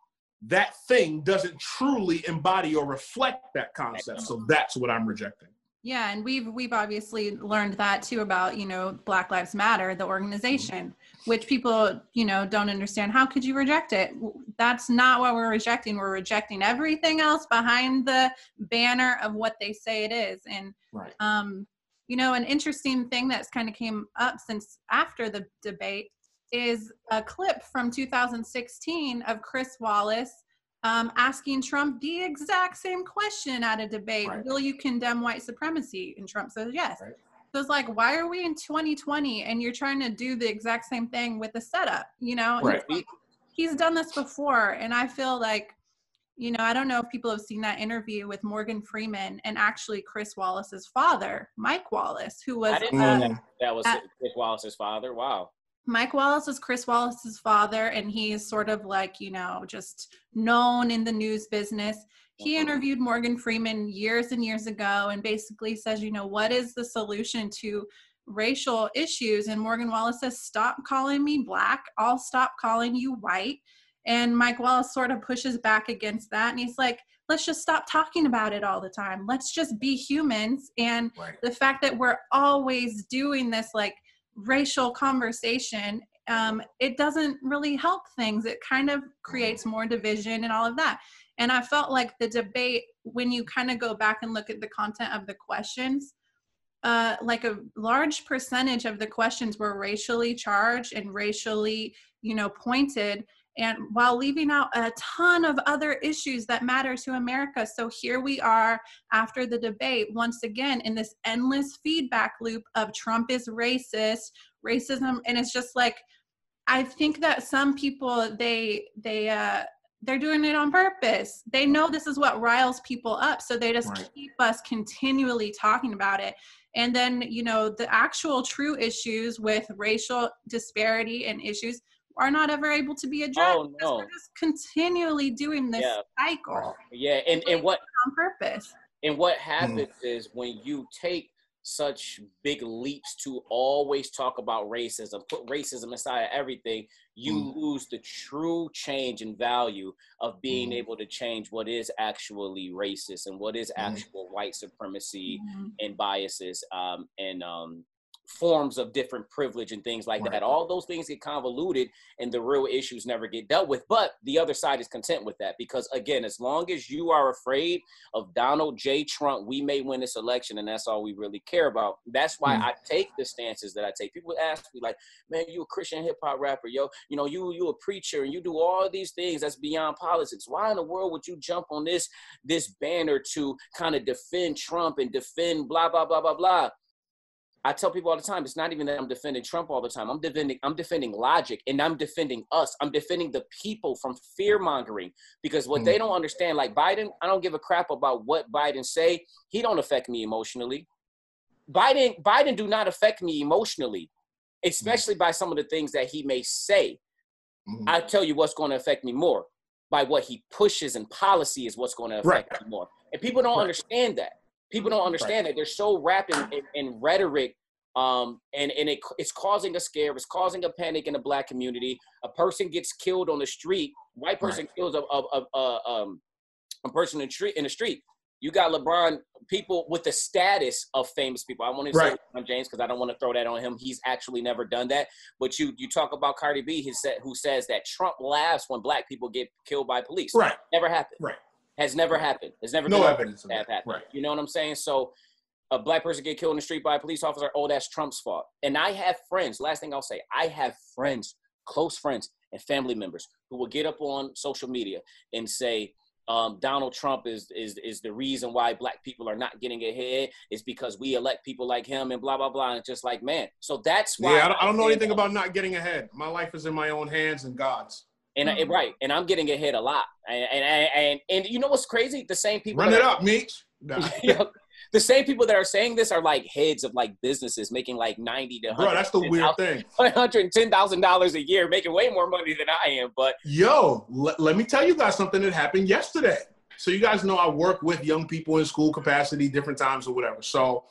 that thing doesn't truly embody or reflect that concept. So that's what I'm rejecting. Yeah, and we've we've obviously learned that too about you know Black Lives Matter, the organization, mm-hmm. Which people you know don't understand. How could you reject it? That's not what we're rejecting. We're rejecting everything else behind the banner of what they say it is. And right. um, you know, an interesting thing that's kind of came up since after the debate is a clip from 2016 of Chris Wallace um, asking Trump the exact same question at a debate right. Will you condemn white supremacy? And Trump says yes. Right. So it's like, why are we in 2020 and you're trying to do the exact same thing with the setup? You know, right. he's, he's done this before. And I feel like, you know, I don't know if people have seen that interview with Morgan Freeman and actually Chris Wallace's father, Mike Wallace, who was. I didn't know uh, that. that was at, Chris Wallace's father. Wow. Mike Wallace is Chris Wallace's father, and he's sort of like, you know, just known in the news business. He Mhm. interviewed Morgan Freeman years and years ago and basically says, you know, what is the solution to racial issues? And Morgan Wallace says, stop calling me black. I'll stop calling you white. And Mike Wallace sort of pushes back against that. And he's like, let's just stop talking about it all the time. Let's just be humans. And Right. the fact that we're always doing this like racial conversation um, it doesn't really help things. It kind of creates more division and all of that. And i felt like the debate when you kind of go back and look at the content of the questions uh, like a large percentage of the questions were racially charged and racially you know pointed and while leaving out a ton of other issues that matter to america. So here we are after the debate once again in this endless feedback loop of trump is racist racism and it's just like i think that some people they they uh they're doing it on purpose. They know this is what riles people up so they just Right. keep us continually talking about it. And then you know the actual true issues with racial disparity and issues are not ever able to be addressed Oh, because no. we're just continually doing this Yeah. cycle Yeah, and, and what on purpose And what happens is when you take such big leaps to always talk about racism, put racism aside of everything, you Mm. lose the true change in value of being Mm. able to change what is actually racist and what is Mm. actual white supremacy Mhm. and biases um, and um, forms of different privilege and things like Right. that. All those things get convoluted and the real issues never get dealt with. But the other side is content with that because, again, as long as you are afraid of Donald J. Trump, we may win this election and that's all we really care about. That's why Hmm. I take the stances that I take. People ask me, like, man, you a Christian hip hop rapper, yo. You know, you you a preacher and you do all these things that's beyond politics. Why in the world would you jump on this this banner to kind of defend Trump and defend blah blah blah blah blah? I tell people all the time, it's not even that I'm defending Trump all the time. I'm defending, I'm defending logic and I'm defending us. I'm defending the people from fear mongering because what Mm. they don't understand, like Biden, I don't give a crap about what Biden say. He don't affect me emotionally. Biden, Biden do not affect me emotionally, especially by some of the things that he may say. Mhm. I tell you what's going to affect me more by what he pushes and policy is what's going to affect me more. And people don't Right. understand that. People don't understand that they're so wrapped in, in, in rhetoric, um, and and it, it's causing a scare. It's causing a panic in the black community. A person gets killed on the street. White person kills a, a, a, a, um, a person in the street in the street. You got LeBron people with the status of famous people. I want to say Right. LeBron James because I don't want to throw that on him. He's actually never done that. But you you talk about Cardi B, who said who says that Trump laughs when black people get killed by police. Right. Never happened. Right. Has never happened. There's never No evidence of that. happened. Right. You know what I'm saying? So a black person get killed in the street by a police officer, oh, that's Trump's fault. And I have friends, last thing I'll say, I have friends, close friends and family members who will get up on social media and say, um, Donald Trump is, is is the reason why black people are not getting ahead. Is because we elect people like him and blah blah blah. And it's just like, man. So that's why Yeah, I don't, I don't know anything about not getting ahead. My life is in my own hands and God's. And I- Mhm. right, and I'm getting ahead a lot. And and and and, and you know what's crazy? The same people Run it are- up, Meech. Nah. [laughs] Yeah. the same people that are saying this are like heads of like businesses making like ninety to Bro, that's the weird thing. [laughs] hundred ten thousand dollars a year, making way more money than I am. But Yo, let, let me tell you guys something that happened yesterday. So you guys know I work with young people in school capacity, different times or whatever. So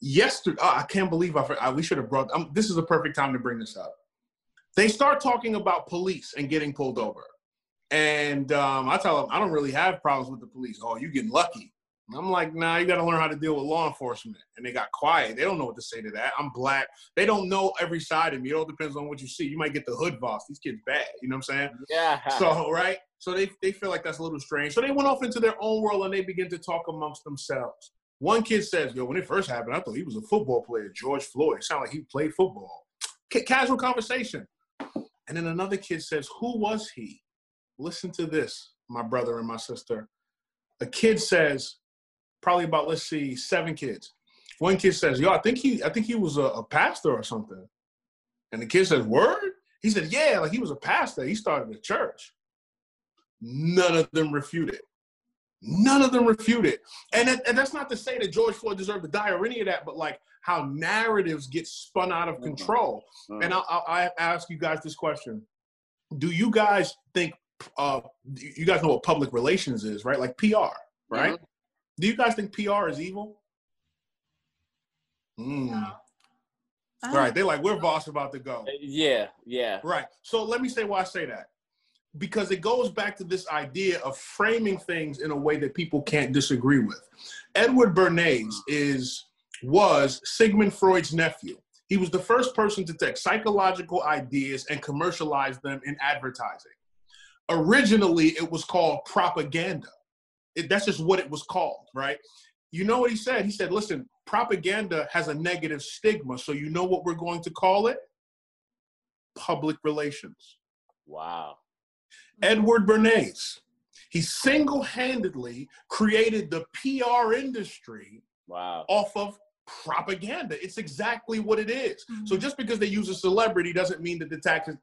yesterday, oh, I can't believe I, for- I we should have brought. Um, this is the perfect time to bring this up. They start talking about police and getting pulled over, and um, I tell them I don't really have problems with the police. Oh, you getting lucky? And I'm like, nah, you got to learn how to deal with law enforcement. And they got quiet. They don't know what to say to that. I'm black. They don't know every side of me. It all depends on what you see. You might get the hood boss. These kids bad. You know what I'm saying? yeah, So right, so they they feel like that's a little strange. So they went off into their own world and they begin to talk amongst themselves. One kid says, "Yo, when it first happened, I thought he was a football player, George Floyd. Sound like he played football." Ca- casual conversation. And then another kid says, "Who was he?" Listen to this, my brother and my sister. A kid says, probably about let's see, seven kids. One kid says, "Yo, I think he, I think he was a, a pastor or something." And the kid says, "Word." He said, "Yeah, like he was a pastor. He started a church." None of them refuted. None of them refuted. And, it, and that's not to say that George Floyd deserved to die or any of that, but like how narratives get spun out of mm-hmm. control. Mm-hmm. And I'll, I'll, ask you guys this question: Do you guys think uh, you guys know what public relations is, right? Like PR, right? Yeah. Do you guys think PR is evil? Mm. No. Right. They're like, we're boss about to go. Yeah, yeah. Right. So let me say why I say that because it goes back to this idea of framing things in a way that people can't disagree with. Edward Bernays is was Sigmund Freud's nephew. He was the first person to take psychological ideas and commercialize them in advertising. Originally, it was called propaganda. It, that's just what it was called, right? You know what he said? He said, listen, propaganda has a negative stigma. So you know what we're going to call it? Public relations. Wow. Edward Bernays. He single handedly created the PR industry wow. off of propaganda. It's exactly what it is. Mm-hmm. So just because they use a celebrity doesn't mean that the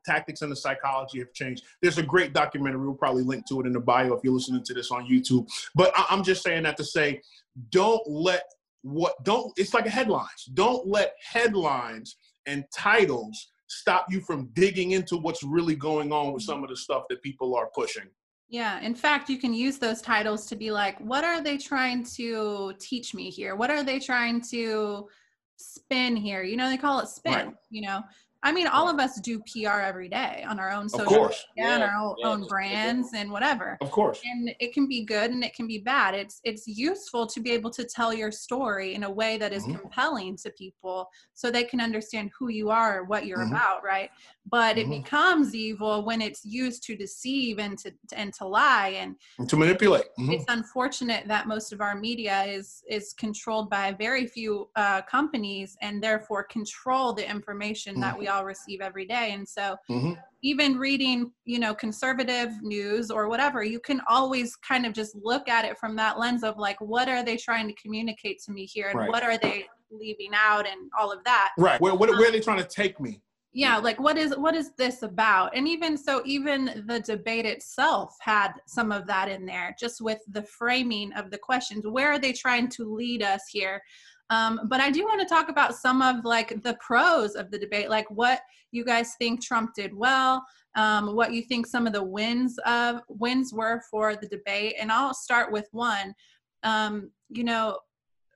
tactics and the psychology have changed. There's a great documentary. We'll probably link to it in the bio if you're listening to this on YouTube. But I- I'm just saying that to say, don't let what don't. It's like a headlines. Don't let headlines and titles stop you from digging into what's really going on with some of the stuff that people are pushing. Yeah, in fact, you can use those titles to be like, what are they trying to teach me here? What are they trying to spin here? You know, they call it spin, right. you know. I mean, all of us do PR every day on our own social media yeah, and our own, yeah, own brands and whatever. Of course. And it can be good and it can be bad. It's it's useful to be able to tell your story in a way that is mm-hmm. compelling to people so they can understand who you are, what you're mm-hmm. about, right? But mm-hmm. it becomes evil when it's used to deceive and to and to lie and, and to manipulate. Mm-hmm. It's unfortunate that most of our media is is controlled by very few uh, companies and therefore control the information that we all receive every day and so mm-hmm. even reading you know conservative news or whatever you can always kind of just look at it from that lens of like what are they trying to communicate to me here and right. what are they leaving out and all of that right where, where, where are they trying to take me yeah like what is what is this about? And even so even the debate itself had some of that in there just with the framing of the questions. Where are they trying to lead us here? Um, but I do want to talk about some of like the pros of the debate, like what you guys think Trump did well, um, what you think some of the wins of wins were for the debate, and I'll start with one. Um, you know,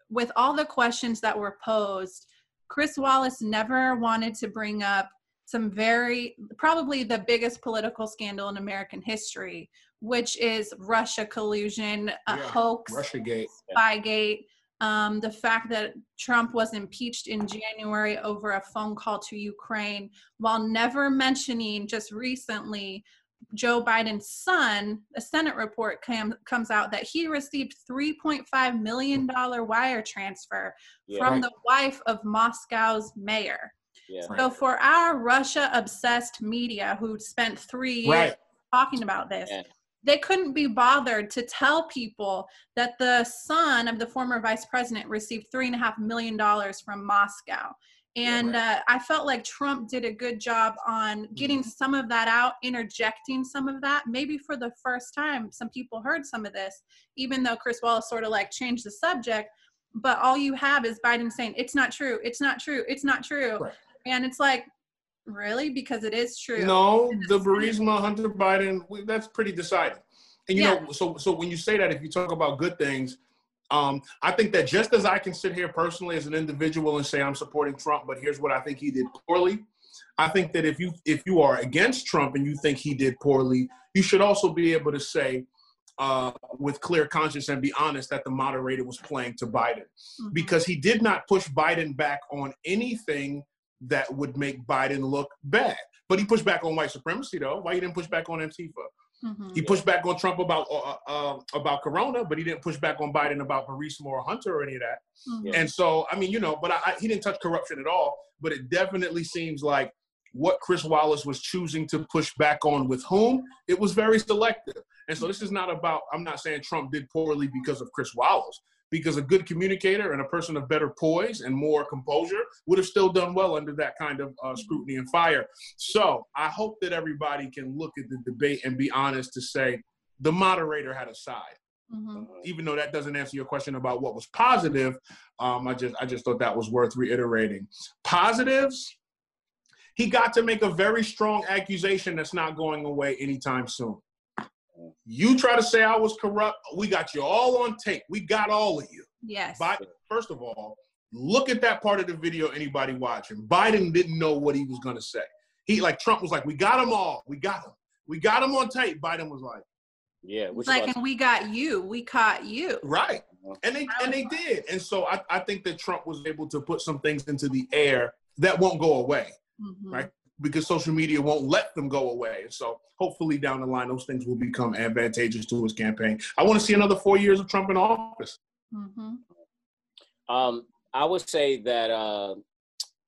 with all the questions that were posed, Chris Wallace never wanted to bring up some very probably the biggest political scandal in American history, which is Russia collusion, a yeah, hoax, Russiagate, Spygate um, the fact that Trump was impeached in January over a phone call to Ukraine, while never mentioning just recently Joe Biden's son, a Senate report came, comes out that he received $3.5 million wire transfer yeah, from right. the wife of Moscow's mayor. Yeah, so right. for our Russia obsessed media who spent three years right. talking about this, yeah they couldn't be bothered to tell people that the son of the former vice president received three and a half million dollars from Moscow. And uh, I felt like Trump did a good job on getting mm-hmm. some of that out, interjecting some of that. Maybe for the first time, some people heard some of this, even though Chris Wallace sort of like changed the subject. But all you have is Biden saying, it's not true, it's not true, it's not true. Right. And it's like, Really? Because it is true. No, the Burisma, Hunter Biden, that's pretty decided. And you yeah. know, so so when you say that, if you talk about good things, um, I think that just as I can sit here personally as an individual and say I'm supporting Trump, but here's what I think he did poorly. I think that if you if you are against Trump and you think he did poorly, you should also be able to say uh, with clear conscience and be honest that the moderator was playing to Biden mm-hmm. because he did not push Biden back on anything that would make Biden look bad. But he pushed back on white supremacy, though. Why he didn't push back on Antifa? Mm-hmm. He pushed back on Trump about uh, uh, uh, about Corona, but he didn't push back on Biden about Burisma or Hunter or any of that. Mm-hmm. And so, I mean, you know, but I, I, he didn't touch corruption at all. But it definitely seems like what Chris Wallace was choosing to push back on with whom it was very selective. And so, this is not about. I'm not saying Trump did poorly because of Chris Wallace because a good communicator and a person of better poise and more composure would have still done well under that kind of uh, scrutiny and fire. So I hope that everybody can look at the debate and be honest to say the moderator had a side. Mm-hmm. Even though that doesn't answer your question about what was positive, um, I just I just thought that was worth reiterating. Positives, he got to make a very strong accusation that's not going away anytime soon. You try to say I was corrupt, we got you all on tape. We got all of you. Yes. But first of all, look at that part of the video. Anybody watching? Biden didn't know what he was going to say. He like Trump was like, "We got them all. We got them. We got them on tape." Biden was like, yeah, which like, and we got you. We caught you. Right. And they and they did. And so I, I think that Trump was able to put some things into the air that won't go away. Mm-hmm. Right. Because social media won't let them go away. So hopefully down the line those things will become advantageous to his campaign. I want to see another four years of Trump in office. Mm-hmm. Um, I would say that uh,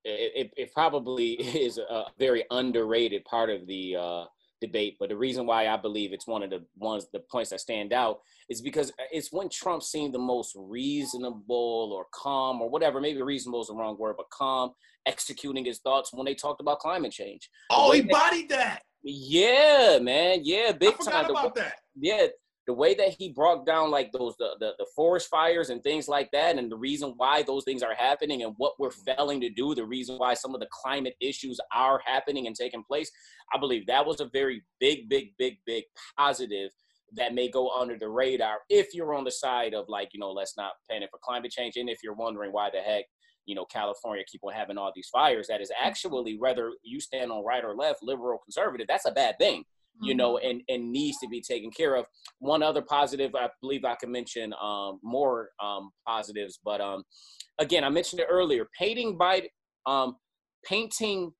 it, it, probably [laughs] is a very underrated part of the uh, debate. But the reason why I believe it's one of the ones the points that stand out is because it's when Trump seemed the most reasonable or calm or whatever. Maybe reasonable is the wrong word, but calm, executing his thoughts when they talked about climate change. Oh, he bodied that. Yeah, man. Yeah, big I time. About that. Yeah, the way that he brought down like those the, the, the forest fires and things like that and the reason why those things are happening and what we're failing to do the reason why some of the climate issues are happening and taking place i believe that was a very big big big big positive that may go under the radar if you're on the side of like you know let's not panic for climate change and if you're wondering why the heck you know california keep on having all these fires that is actually whether you stand on right or left liberal conservative that's a bad thing you know, mm-hmm. and, and needs to be taken care of. One other positive, I believe I can mention um, more um, positives, but um, again, I mentioned it earlier. Painting Biden, um, painting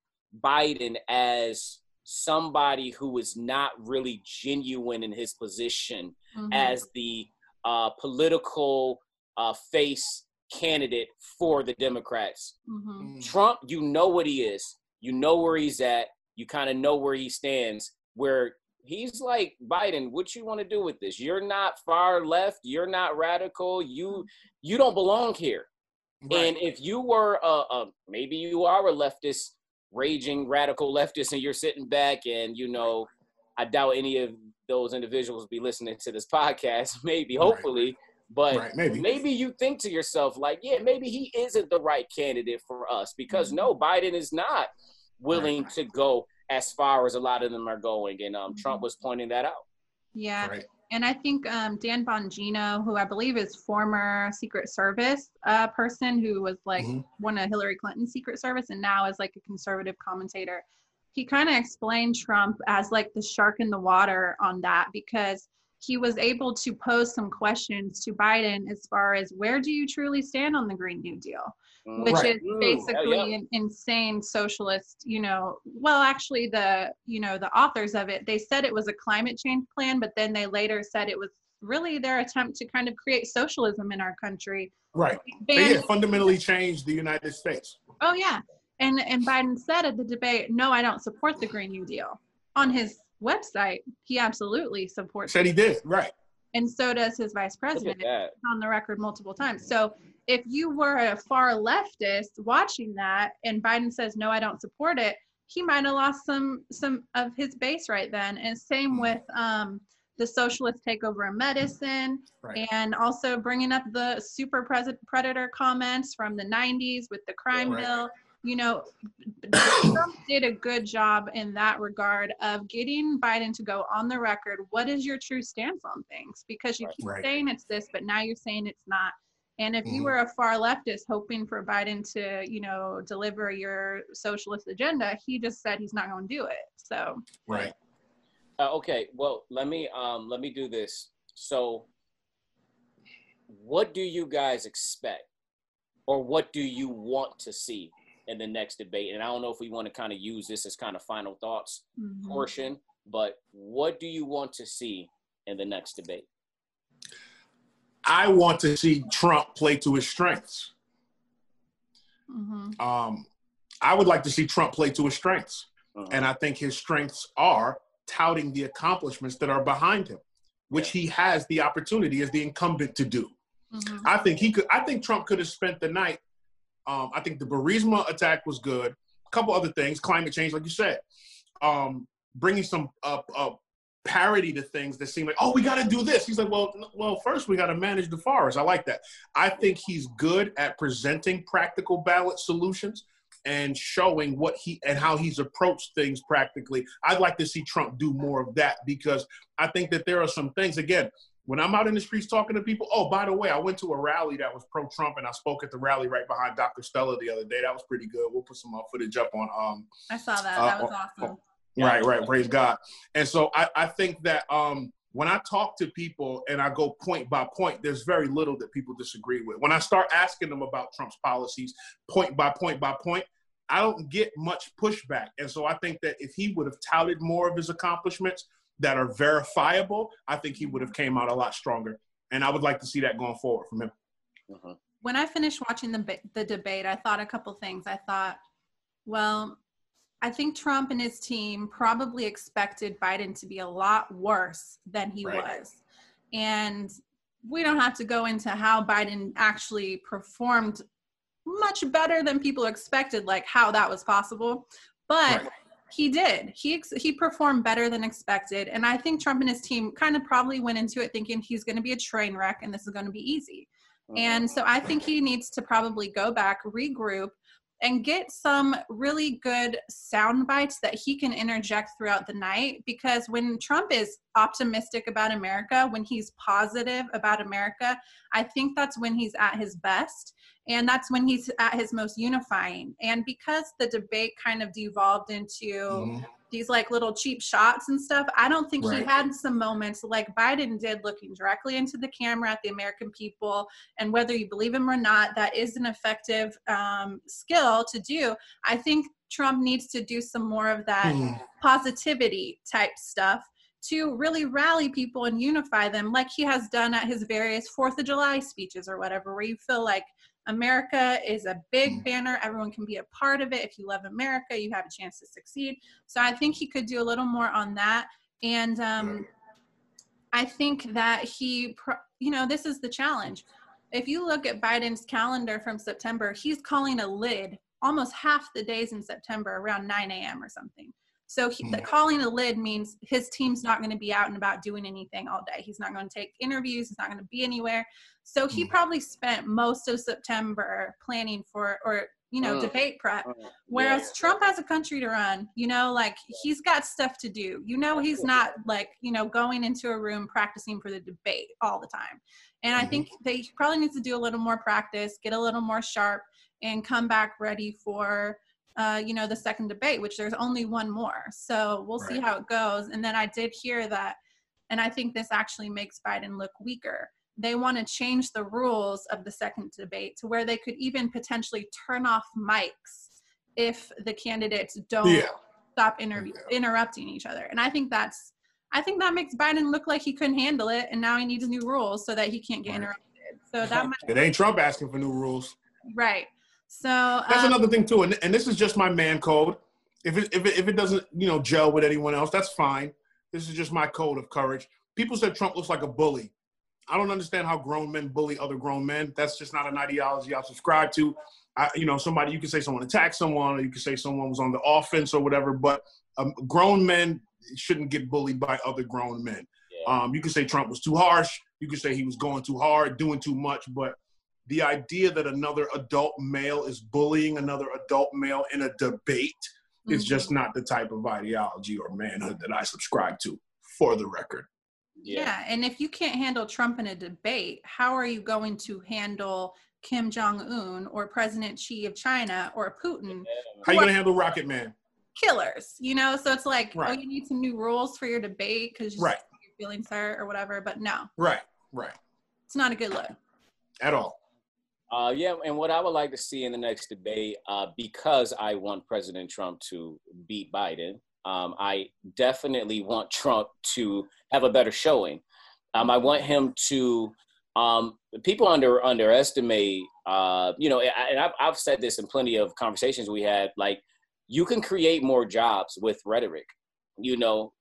Biden as somebody who is not really genuine in his position mm-hmm. as the uh, political uh, face candidate for the Democrats. Mm-hmm. Mm. Trump, you know what he is. You know where he's at. You kind of know where he stands where he's like Biden, what you want to do with this? You're not far left, you're not radical, you you don't belong here. Right. And if you were a, a maybe you are a leftist, raging radical leftist, and you're sitting back and you know, I doubt any of those individuals be listening to this [laughs] podcast, maybe, hopefully. Right. But right, maybe. maybe you think to yourself, like, yeah, maybe he isn't the right candidate for us because mm-hmm. no, Biden is not willing to go as far as a lot of them are going. And um, Trump mm-hmm. was pointing that out. Yeah. Right. And I think um, Dan Bongino, who I believe is former Secret Service uh, person who was like mm-hmm. one of Hillary Clinton's Secret Service and now is like a conservative commentator, he kind of explained Trump as like the shark in the water on that because he was able to pose some questions to Biden as far as where do you truly stand on the Green New Deal? Mm, which right. is basically yeah, yeah. an insane socialist you know well actually the you know the authors of it they said it was a climate change plan but then they later said it was really their attempt to kind of create socialism in our country right they yeah, fundamentally changed the united states oh yeah and and biden said at the debate no i don't support the green new deal on his website he absolutely supports said he did right and so does his vice president on the record multiple times so if you were a far leftist watching that and Biden says no, I don't support it, he might have lost some some of his base right then. And same mm-hmm. with um, the socialist takeover of medicine, right. and also bringing up the super predator comments from the 90s with the crime right. bill. You know, Trump did a good job in that regard of getting Biden to go on the record. What is your true stance on things? Because you keep right. saying it's this, but now you're saying it's not. And if you mm-hmm. were a far leftist hoping for Biden to, you know, deliver your socialist agenda, he just said he's not going to do it. So right. Uh, okay. Well, let me um, let me do this. So, what do you guys expect, or what do you want to see in the next debate? And I don't know if we want to kind of use this as kind of final thoughts mm-hmm. portion, but what do you want to see in the next debate? I want to see Trump play to his strengths. Mm-hmm. Um, I would like to see Trump play to his strengths. Uh-huh. And I think his strengths are touting the accomplishments that are behind him, which yeah. he has the opportunity as the incumbent to do. Mm-hmm. I think he could. I think Trump could have spent the night. Um, I think the Burisma attack was good. A couple other things, climate change, like you said, um, bringing some uh, uh, parody to things that seem like, oh, we got to do this. He's like, well, well, first we got to manage the forest. I like that. I think he's good at presenting practical ballot solutions and showing what he and how he's approached things practically. I'd like to see Trump do more of that because I think that there are some things again. When I'm out in the streets talking to people, oh, by the way, I went to a rally that was pro-Trump, and I spoke at the rally right behind Dr. Stella the other day. That was pretty good. We'll put some uh, footage up on. Um, I saw that. That was uh, awesome. Right, right. Praise God. And so I, I think that um, when I talk to people and I go point by point, there's very little that people disagree with. When I start asking them about Trump's policies, point by point by point, I don't get much pushback. And so I think that if he would have touted more of his accomplishments that are verifiable, I think he would have came out a lot stronger. And I would like to see that going forward from him. Uh-huh. When I finished watching the the debate, I thought a couple things. I thought, well, I think Trump and his team probably expected Biden to be a lot worse than he right. was. And we don't have to go into how Biden actually performed much better than people expected, like how that was possible. But right. He did. He he performed better than expected, and I think Trump and his team kind of probably went into it thinking he's going to be a train wreck and this is going to be easy. Oh. And so I think he needs to probably go back, regroup, and get some really good sound bites that he can interject throughout the night because when Trump is optimistic about America, when he's positive about America, I think that's when he's at his best and that's when he's at his most unifying. And because the debate kind of devolved into mm-hmm these like little cheap shots and stuff. I don't think right. he had some moments like Biden did looking directly into the camera at the American people. And whether you believe him or not, that is an effective um, skill to do. I think Trump needs to do some more of that mm. positivity type stuff to really rally people and unify them like he has done at his various Fourth of July speeches or whatever, where you feel like America is a big mm. banner. Everyone can be a part of it. If you love America, you have a chance to succeed. So I think he could do a little more on that. And um, I think that he, you know, this is the challenge. If you look at Biden's calendar from September, he's calling a lid almost half the days in September around 9 a.m. or something. So he, the, hmm. calling a lid means his team's not going to be out and about doing anything all day. He's not going to take interviews. He's not going to be anywhere. So he mm. probably spent most of September planning for or you know, debate prep. Whereas yeah. Trump has a country to run, you know, like he's got stuff to do. You know, he's not like, you know, going into a room practicing for the debate all the time. And mm-hmm. I think they probably needs to do a little more practice, get a little more sharp, and come back ready for uh, you know, the second debate, which there's only one more. So we'll right. see how it goes. And then I did hear that, and I think this actually makes Biden look weaker. They want to change the rules of the second debate to where they could even potentially turn off mics if the candidates don't yeah. stop interview- yeah. interrupting each other. And I think that's, I think that makes Biden look like he couldn't handle it, and now he needs new rules so that he can't get right. interrupted. So [laughs] that might, it ain't Trump asking for new rules. Right. So that's um, another thing too, and, and this is just my man code. If it, if it if it doesn't you know gel with anyone else, that's fine. This is just my code of courage. People said Trump looks like a bully. I don't understand how grown men bully other grown men. That's just not an ideology I subscribe to. I, you know, somebody you can say someone attacked someone, or you can say someone was on the offense or whatever. But um, grown men shouldn't get bullied by other grown men. Yeah. Um, you can say Trump was too harsh. You can say he was going too hard, doing too much. But the idea that another adult male is bullying another adult male in a debate mm-hmm. is just not the type of ideology or manhood that I subscribe to, for the record. Yeah. yeah. and if you can't handle Trump in a debate, how are you going to handle Kim Jong Un or President Xi of China or Putin? How are you going to handle Rocket Man? Killers, you know. So it's like, oh, right. oh, you need some new rules for your debate because right. your feelings hurt or whatever. But no, right, right. It's not a good look at all. Uh, yeah, and what I would like to see in the next debate, uh, because I want President Trump to beat Biden, um, I definitely want Trump to have a better showing. Um, I want him to. Um, people under underestimate. Uh, you know, and I've, I've said this in plenty of conversations we had. Like, you can create more jobs with rhetoric. You know,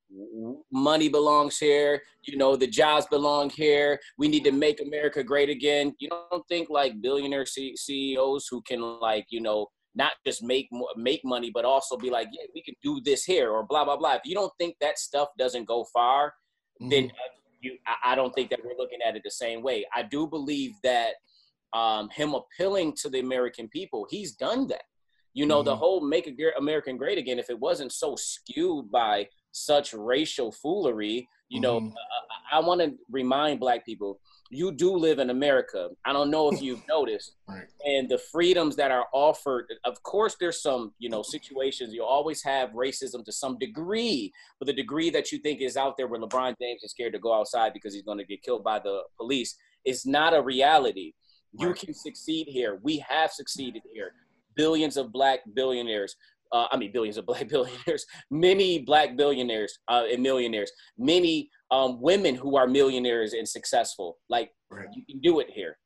money belongs here you know the jobs belong here we need to make america great again you don't think like billionaire C- ceos who can like you know not just make make money, but also be like, yeah, we can do this here or blah blah blah. If you don't think that stuff doesn't go far, mm-hmm. then you, I, I don't think that we're looking at it the same way. I do believe that um, him appealing to the American people, he's done that. You know, mm-hmm. the whole "Make American Great Again." If it wasn't so skewed by such racial foolery, you know, mm-hmm. I, I want to remind Black people you do live in America. I don't know if [laughs] you've noticed, right. and the freedoms that are offered. Of course, there's some, you know, situations you always have racism to some degree, but the degree that you think is out there where LeBron James is scared to go outside because he's going to get killed by the police is not a reality. You can succeed here. We have succeeded here. Billions of black billionaires. Uh, I mean, billions of black [laughs] billionaires, many black billionaires uh, and millionaires, many um, women who are millionaires and successful. Like right. you can do it here.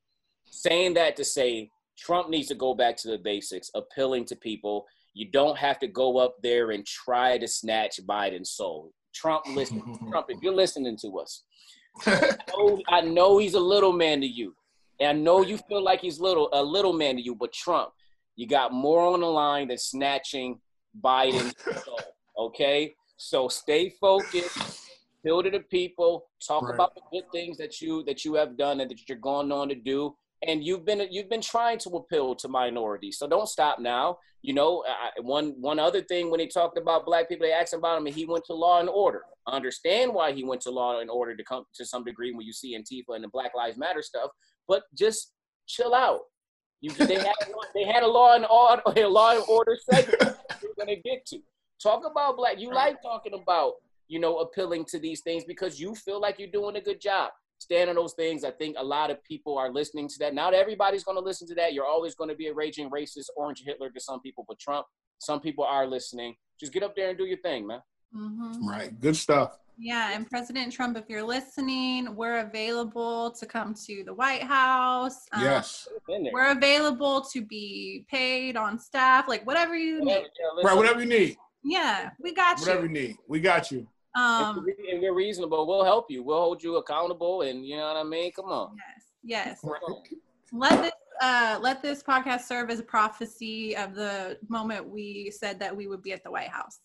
Saying that to say Trump needs to go back to the basics, appealing to people. You don't have to go up there and try to snatch Biden's soul. Trump, listen, [laughs] Trump, if you're listening to us, [laughs] I know, I know he's a little man to you. And I know you feel like he's little a little man to you, but Trump, you got more on the line than snatching Biden's [laughs] soul. Okay? So stay focused appeal to the people, talk right. about the good things that you that you have done and that you're going on to do. And you've been you've been trying to appeal to minorities, so don't stop now. You know, I, one one other thing when he talked about black people, they asked about him, and he went to Law and Order. I understand why he went to Law and Order to come to some degree when you see Antifa and the Black Lives Matter stuff, but just chill out. You, they had they had a Law and Order [laughs] a Law and Order segment we're gonna get to. Talk about black. You like talking about you know, appealing to these things because you feel like you're doing a good job. Stand on those things. I think a lot of people are listening to that. Not everybody's going to listen to that. You're always going to be a raging racist, orange Hitler to some people, but Trump, some people are listening. Just get up there and do your thing, man. Mm-hmm. Right. Good stuff. Yeah, and President Trump, if you're listening, we're available to come to the White House. Um, yes. We're available to be paid on staff, like whatever you need. Right, whatever you need. Yeah, we got you. Whatever you need, we got you. Um, if we're reasonable, we'll help you. We'll hold you accountable, and you know what I mean. Come on. Yes. Yes. Let this uh, let this podcast serve as a prophecy of the moment we said that we would be at the White House.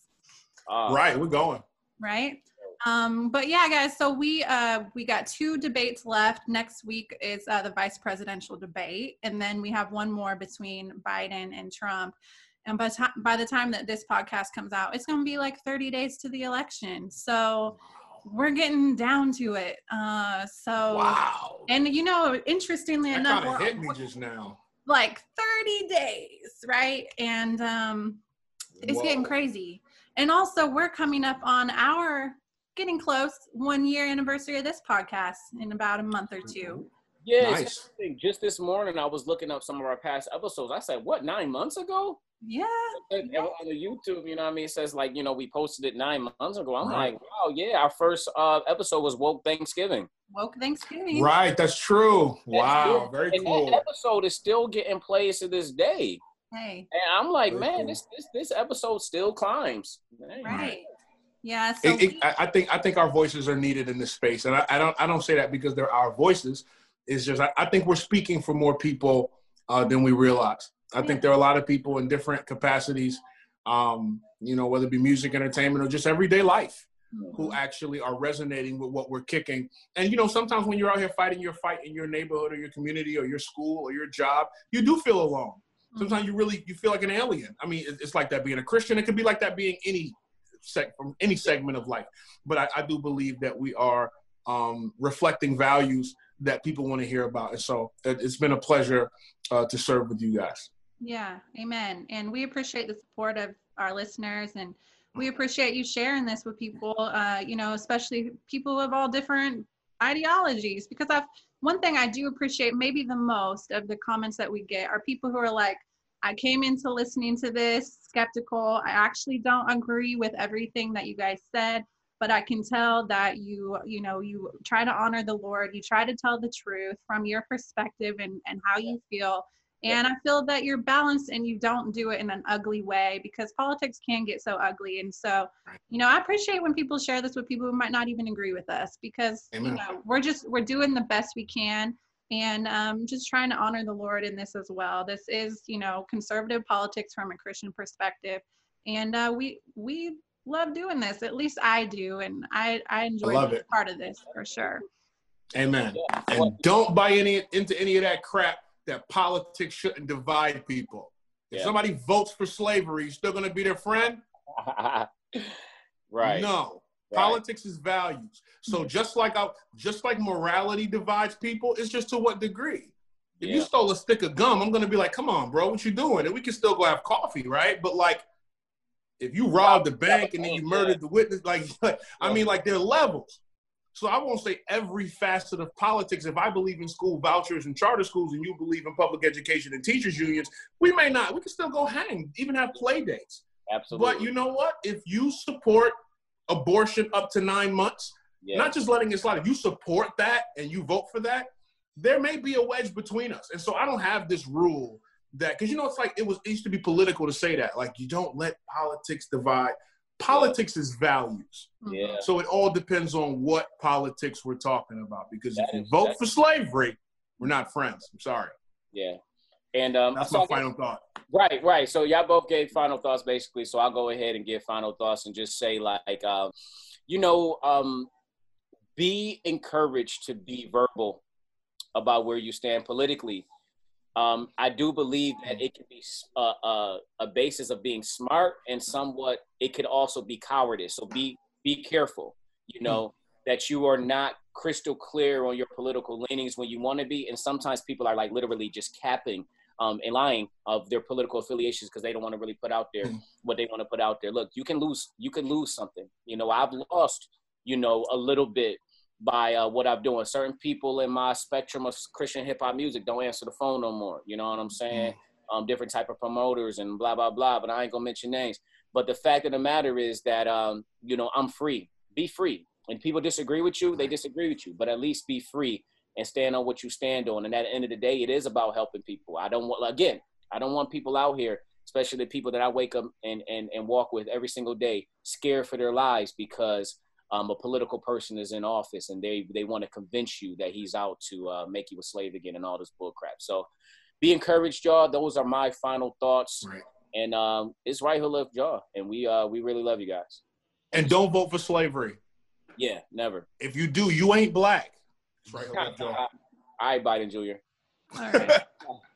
Uh, right, we're going. Right. Um, but yeah, guys. So we uh, we got two debates left. Next week is uh, the vice presidential debate, and then we have one more between Biden and Trump. And by, t- by the time that this podcast comes out, it's going to be like 30 days to the election. So we're getting down to it. Uh, so, wow. And you know, interestingly that enough, we're, hit me just now. Like 30 days, right? And um, it's Whoa. getting crazy. And also, we're coming up on our getting close one year anniversary of this podcast in about a month or 2 mm-hmm. Yeah, nice. just this morning I was looking up some of our past episodes. I said, "What nine months ago?" Yeah. yeah. On the YouTube, you know what I mean? It says like, you know, we posted it nine months ago. I'm right. like, wow, yeah, our first uh, episode was Woke Thanksgiving. Woke Thanksgiving. Right, that's true. Wow, true. very and cool. That episode is still getting plays to this day. Hey. And I'm like, very man, cool. this, this this episode still climbs. Right. Yeah. So it, it, I think I think our voices are needed in this space, and I, I don't I don't say that because they're our voices. It's just I, I think we're speaking for more people uh, than we realize. I think there are a lot of people in different capacities, um, you know, whether it be music, entertainment, or just everyday life, who mm-hmm. actually are resonating with what we're kicking. And you know, sometimes when you're out here fighting your fight in your neighborhood or your community or your school or your job, you do feel alone. Sometimes you really you feel like an alien. I mean, it's like that being a Christian. It could be like that being any sec from any segment of life. But I, I do believe that we are um, reflecting values that people want to hear about. And so it, has been a pleasure uh, to serve with you guys. Yeah, amen. And we appreciate the support of our listeners and we appreciate you sharing this with people, uh, you know, especially people of all different ideologies. Because I've one thing I do appreciate maybe the most of the comments that we get are people who are like, I came into listening to this skeptical. I actually don't agree with everything that you guys said, but I can tell that you, you know, you try to honor the Lord. You try to tell the truth from your perspective and, and how you feel. And I feel that you're balanced and you don't do it in an ugly way because politics can get so ugly. And so, you know, I appreciate when people share this with people who might not even agree with us because, Amen. you know, we're just, we're doing the best we can. And um, just trying to honor the Lord in this as well. This is, you know, conservative politics from a Christian perspective, and uh, we we love doing this. At least I do, and I I enjoy love being it. part of this for sure. Amen. And don't buy any into any of that crap that politics shouldn't divide people. If Yeah. somebody votes for slavery, you still gonna be their friend? [laughs] right. No. Right. Politics is values. So just like I, just like morality divides people, it's just to what degree. If you stole a stick of gum, I'm gonna be like, "Come on, bro, what you doing?" And we can still go have coffee, right? But like, if you robbed the bank and then you murdered the witness, like, [laughs] I mean, like there are levels. So I won't say every facet of politics. If I believe in school vouchers and charter schools, and you believe in public education and teachers unions, we may not. We can still go hang, even have play dates. Absolutely. But you know what? If you support abortion up to nine months, yeah. not just letting it slide, if you support that and you vote for that, there may be a wedge between us. And so I don't have this rule that, because you know, it's like it was it used to be political to say that, like you don't let politics divide. Politics is values. Yeah. So it all depends on what politics we're talking about. Because That if you is- vote for slavery, we're not friends. I'm sorry. Yeah. And um, That's my final thought. Right, right. So y'all both gave final thoughts basically. So I'll go ahead and give final thoughts and just say like, um, you know, um, be encouraged to be verbal about where you stand politically. Um, I do believe that it can be a, a, a basis of being smart and somewhat. It could also be cowardice. So be be careful. You know that you are not crystal clear on your political leanings when you want to be, and sometimes people are like literally just capping um, and lying of their political affiliations because they don't want to really put out there Mm. what they want to put out there. Look, you can lose, you can lose something. You know, I've lost, you know, a little bit by uh, what I'm doing. Certain people in my spectrum of Christian hip hop music don't answer the phone no more. You know what I'm saying? Um, different type of promoters and blah blah blah. But I ain't gonna mention names. But the fact of the matter is that um, you know I'm free. Be free. And people disagree with you, they disagree with you. But at least be free and stand on what you stand on. And at the end of the day, it is about helping people. I don't want again, I don't want people out here, especially the people that I wake up and and, and walk with every single day, scared for their lives because um, a political person is in office and they they want to convince you that he's out to uh, make you a slave again and all this bullcrap. So be encouraged, y'all. Those are my final thoughts. Right. And um, it's Right Hook Left Jaw, and we uh we really love you guys. And don't vote for slavery. Yeah, never. If you do, you ain't black. That's right. [laughs] All right, Biden Jr. All right. [laughs]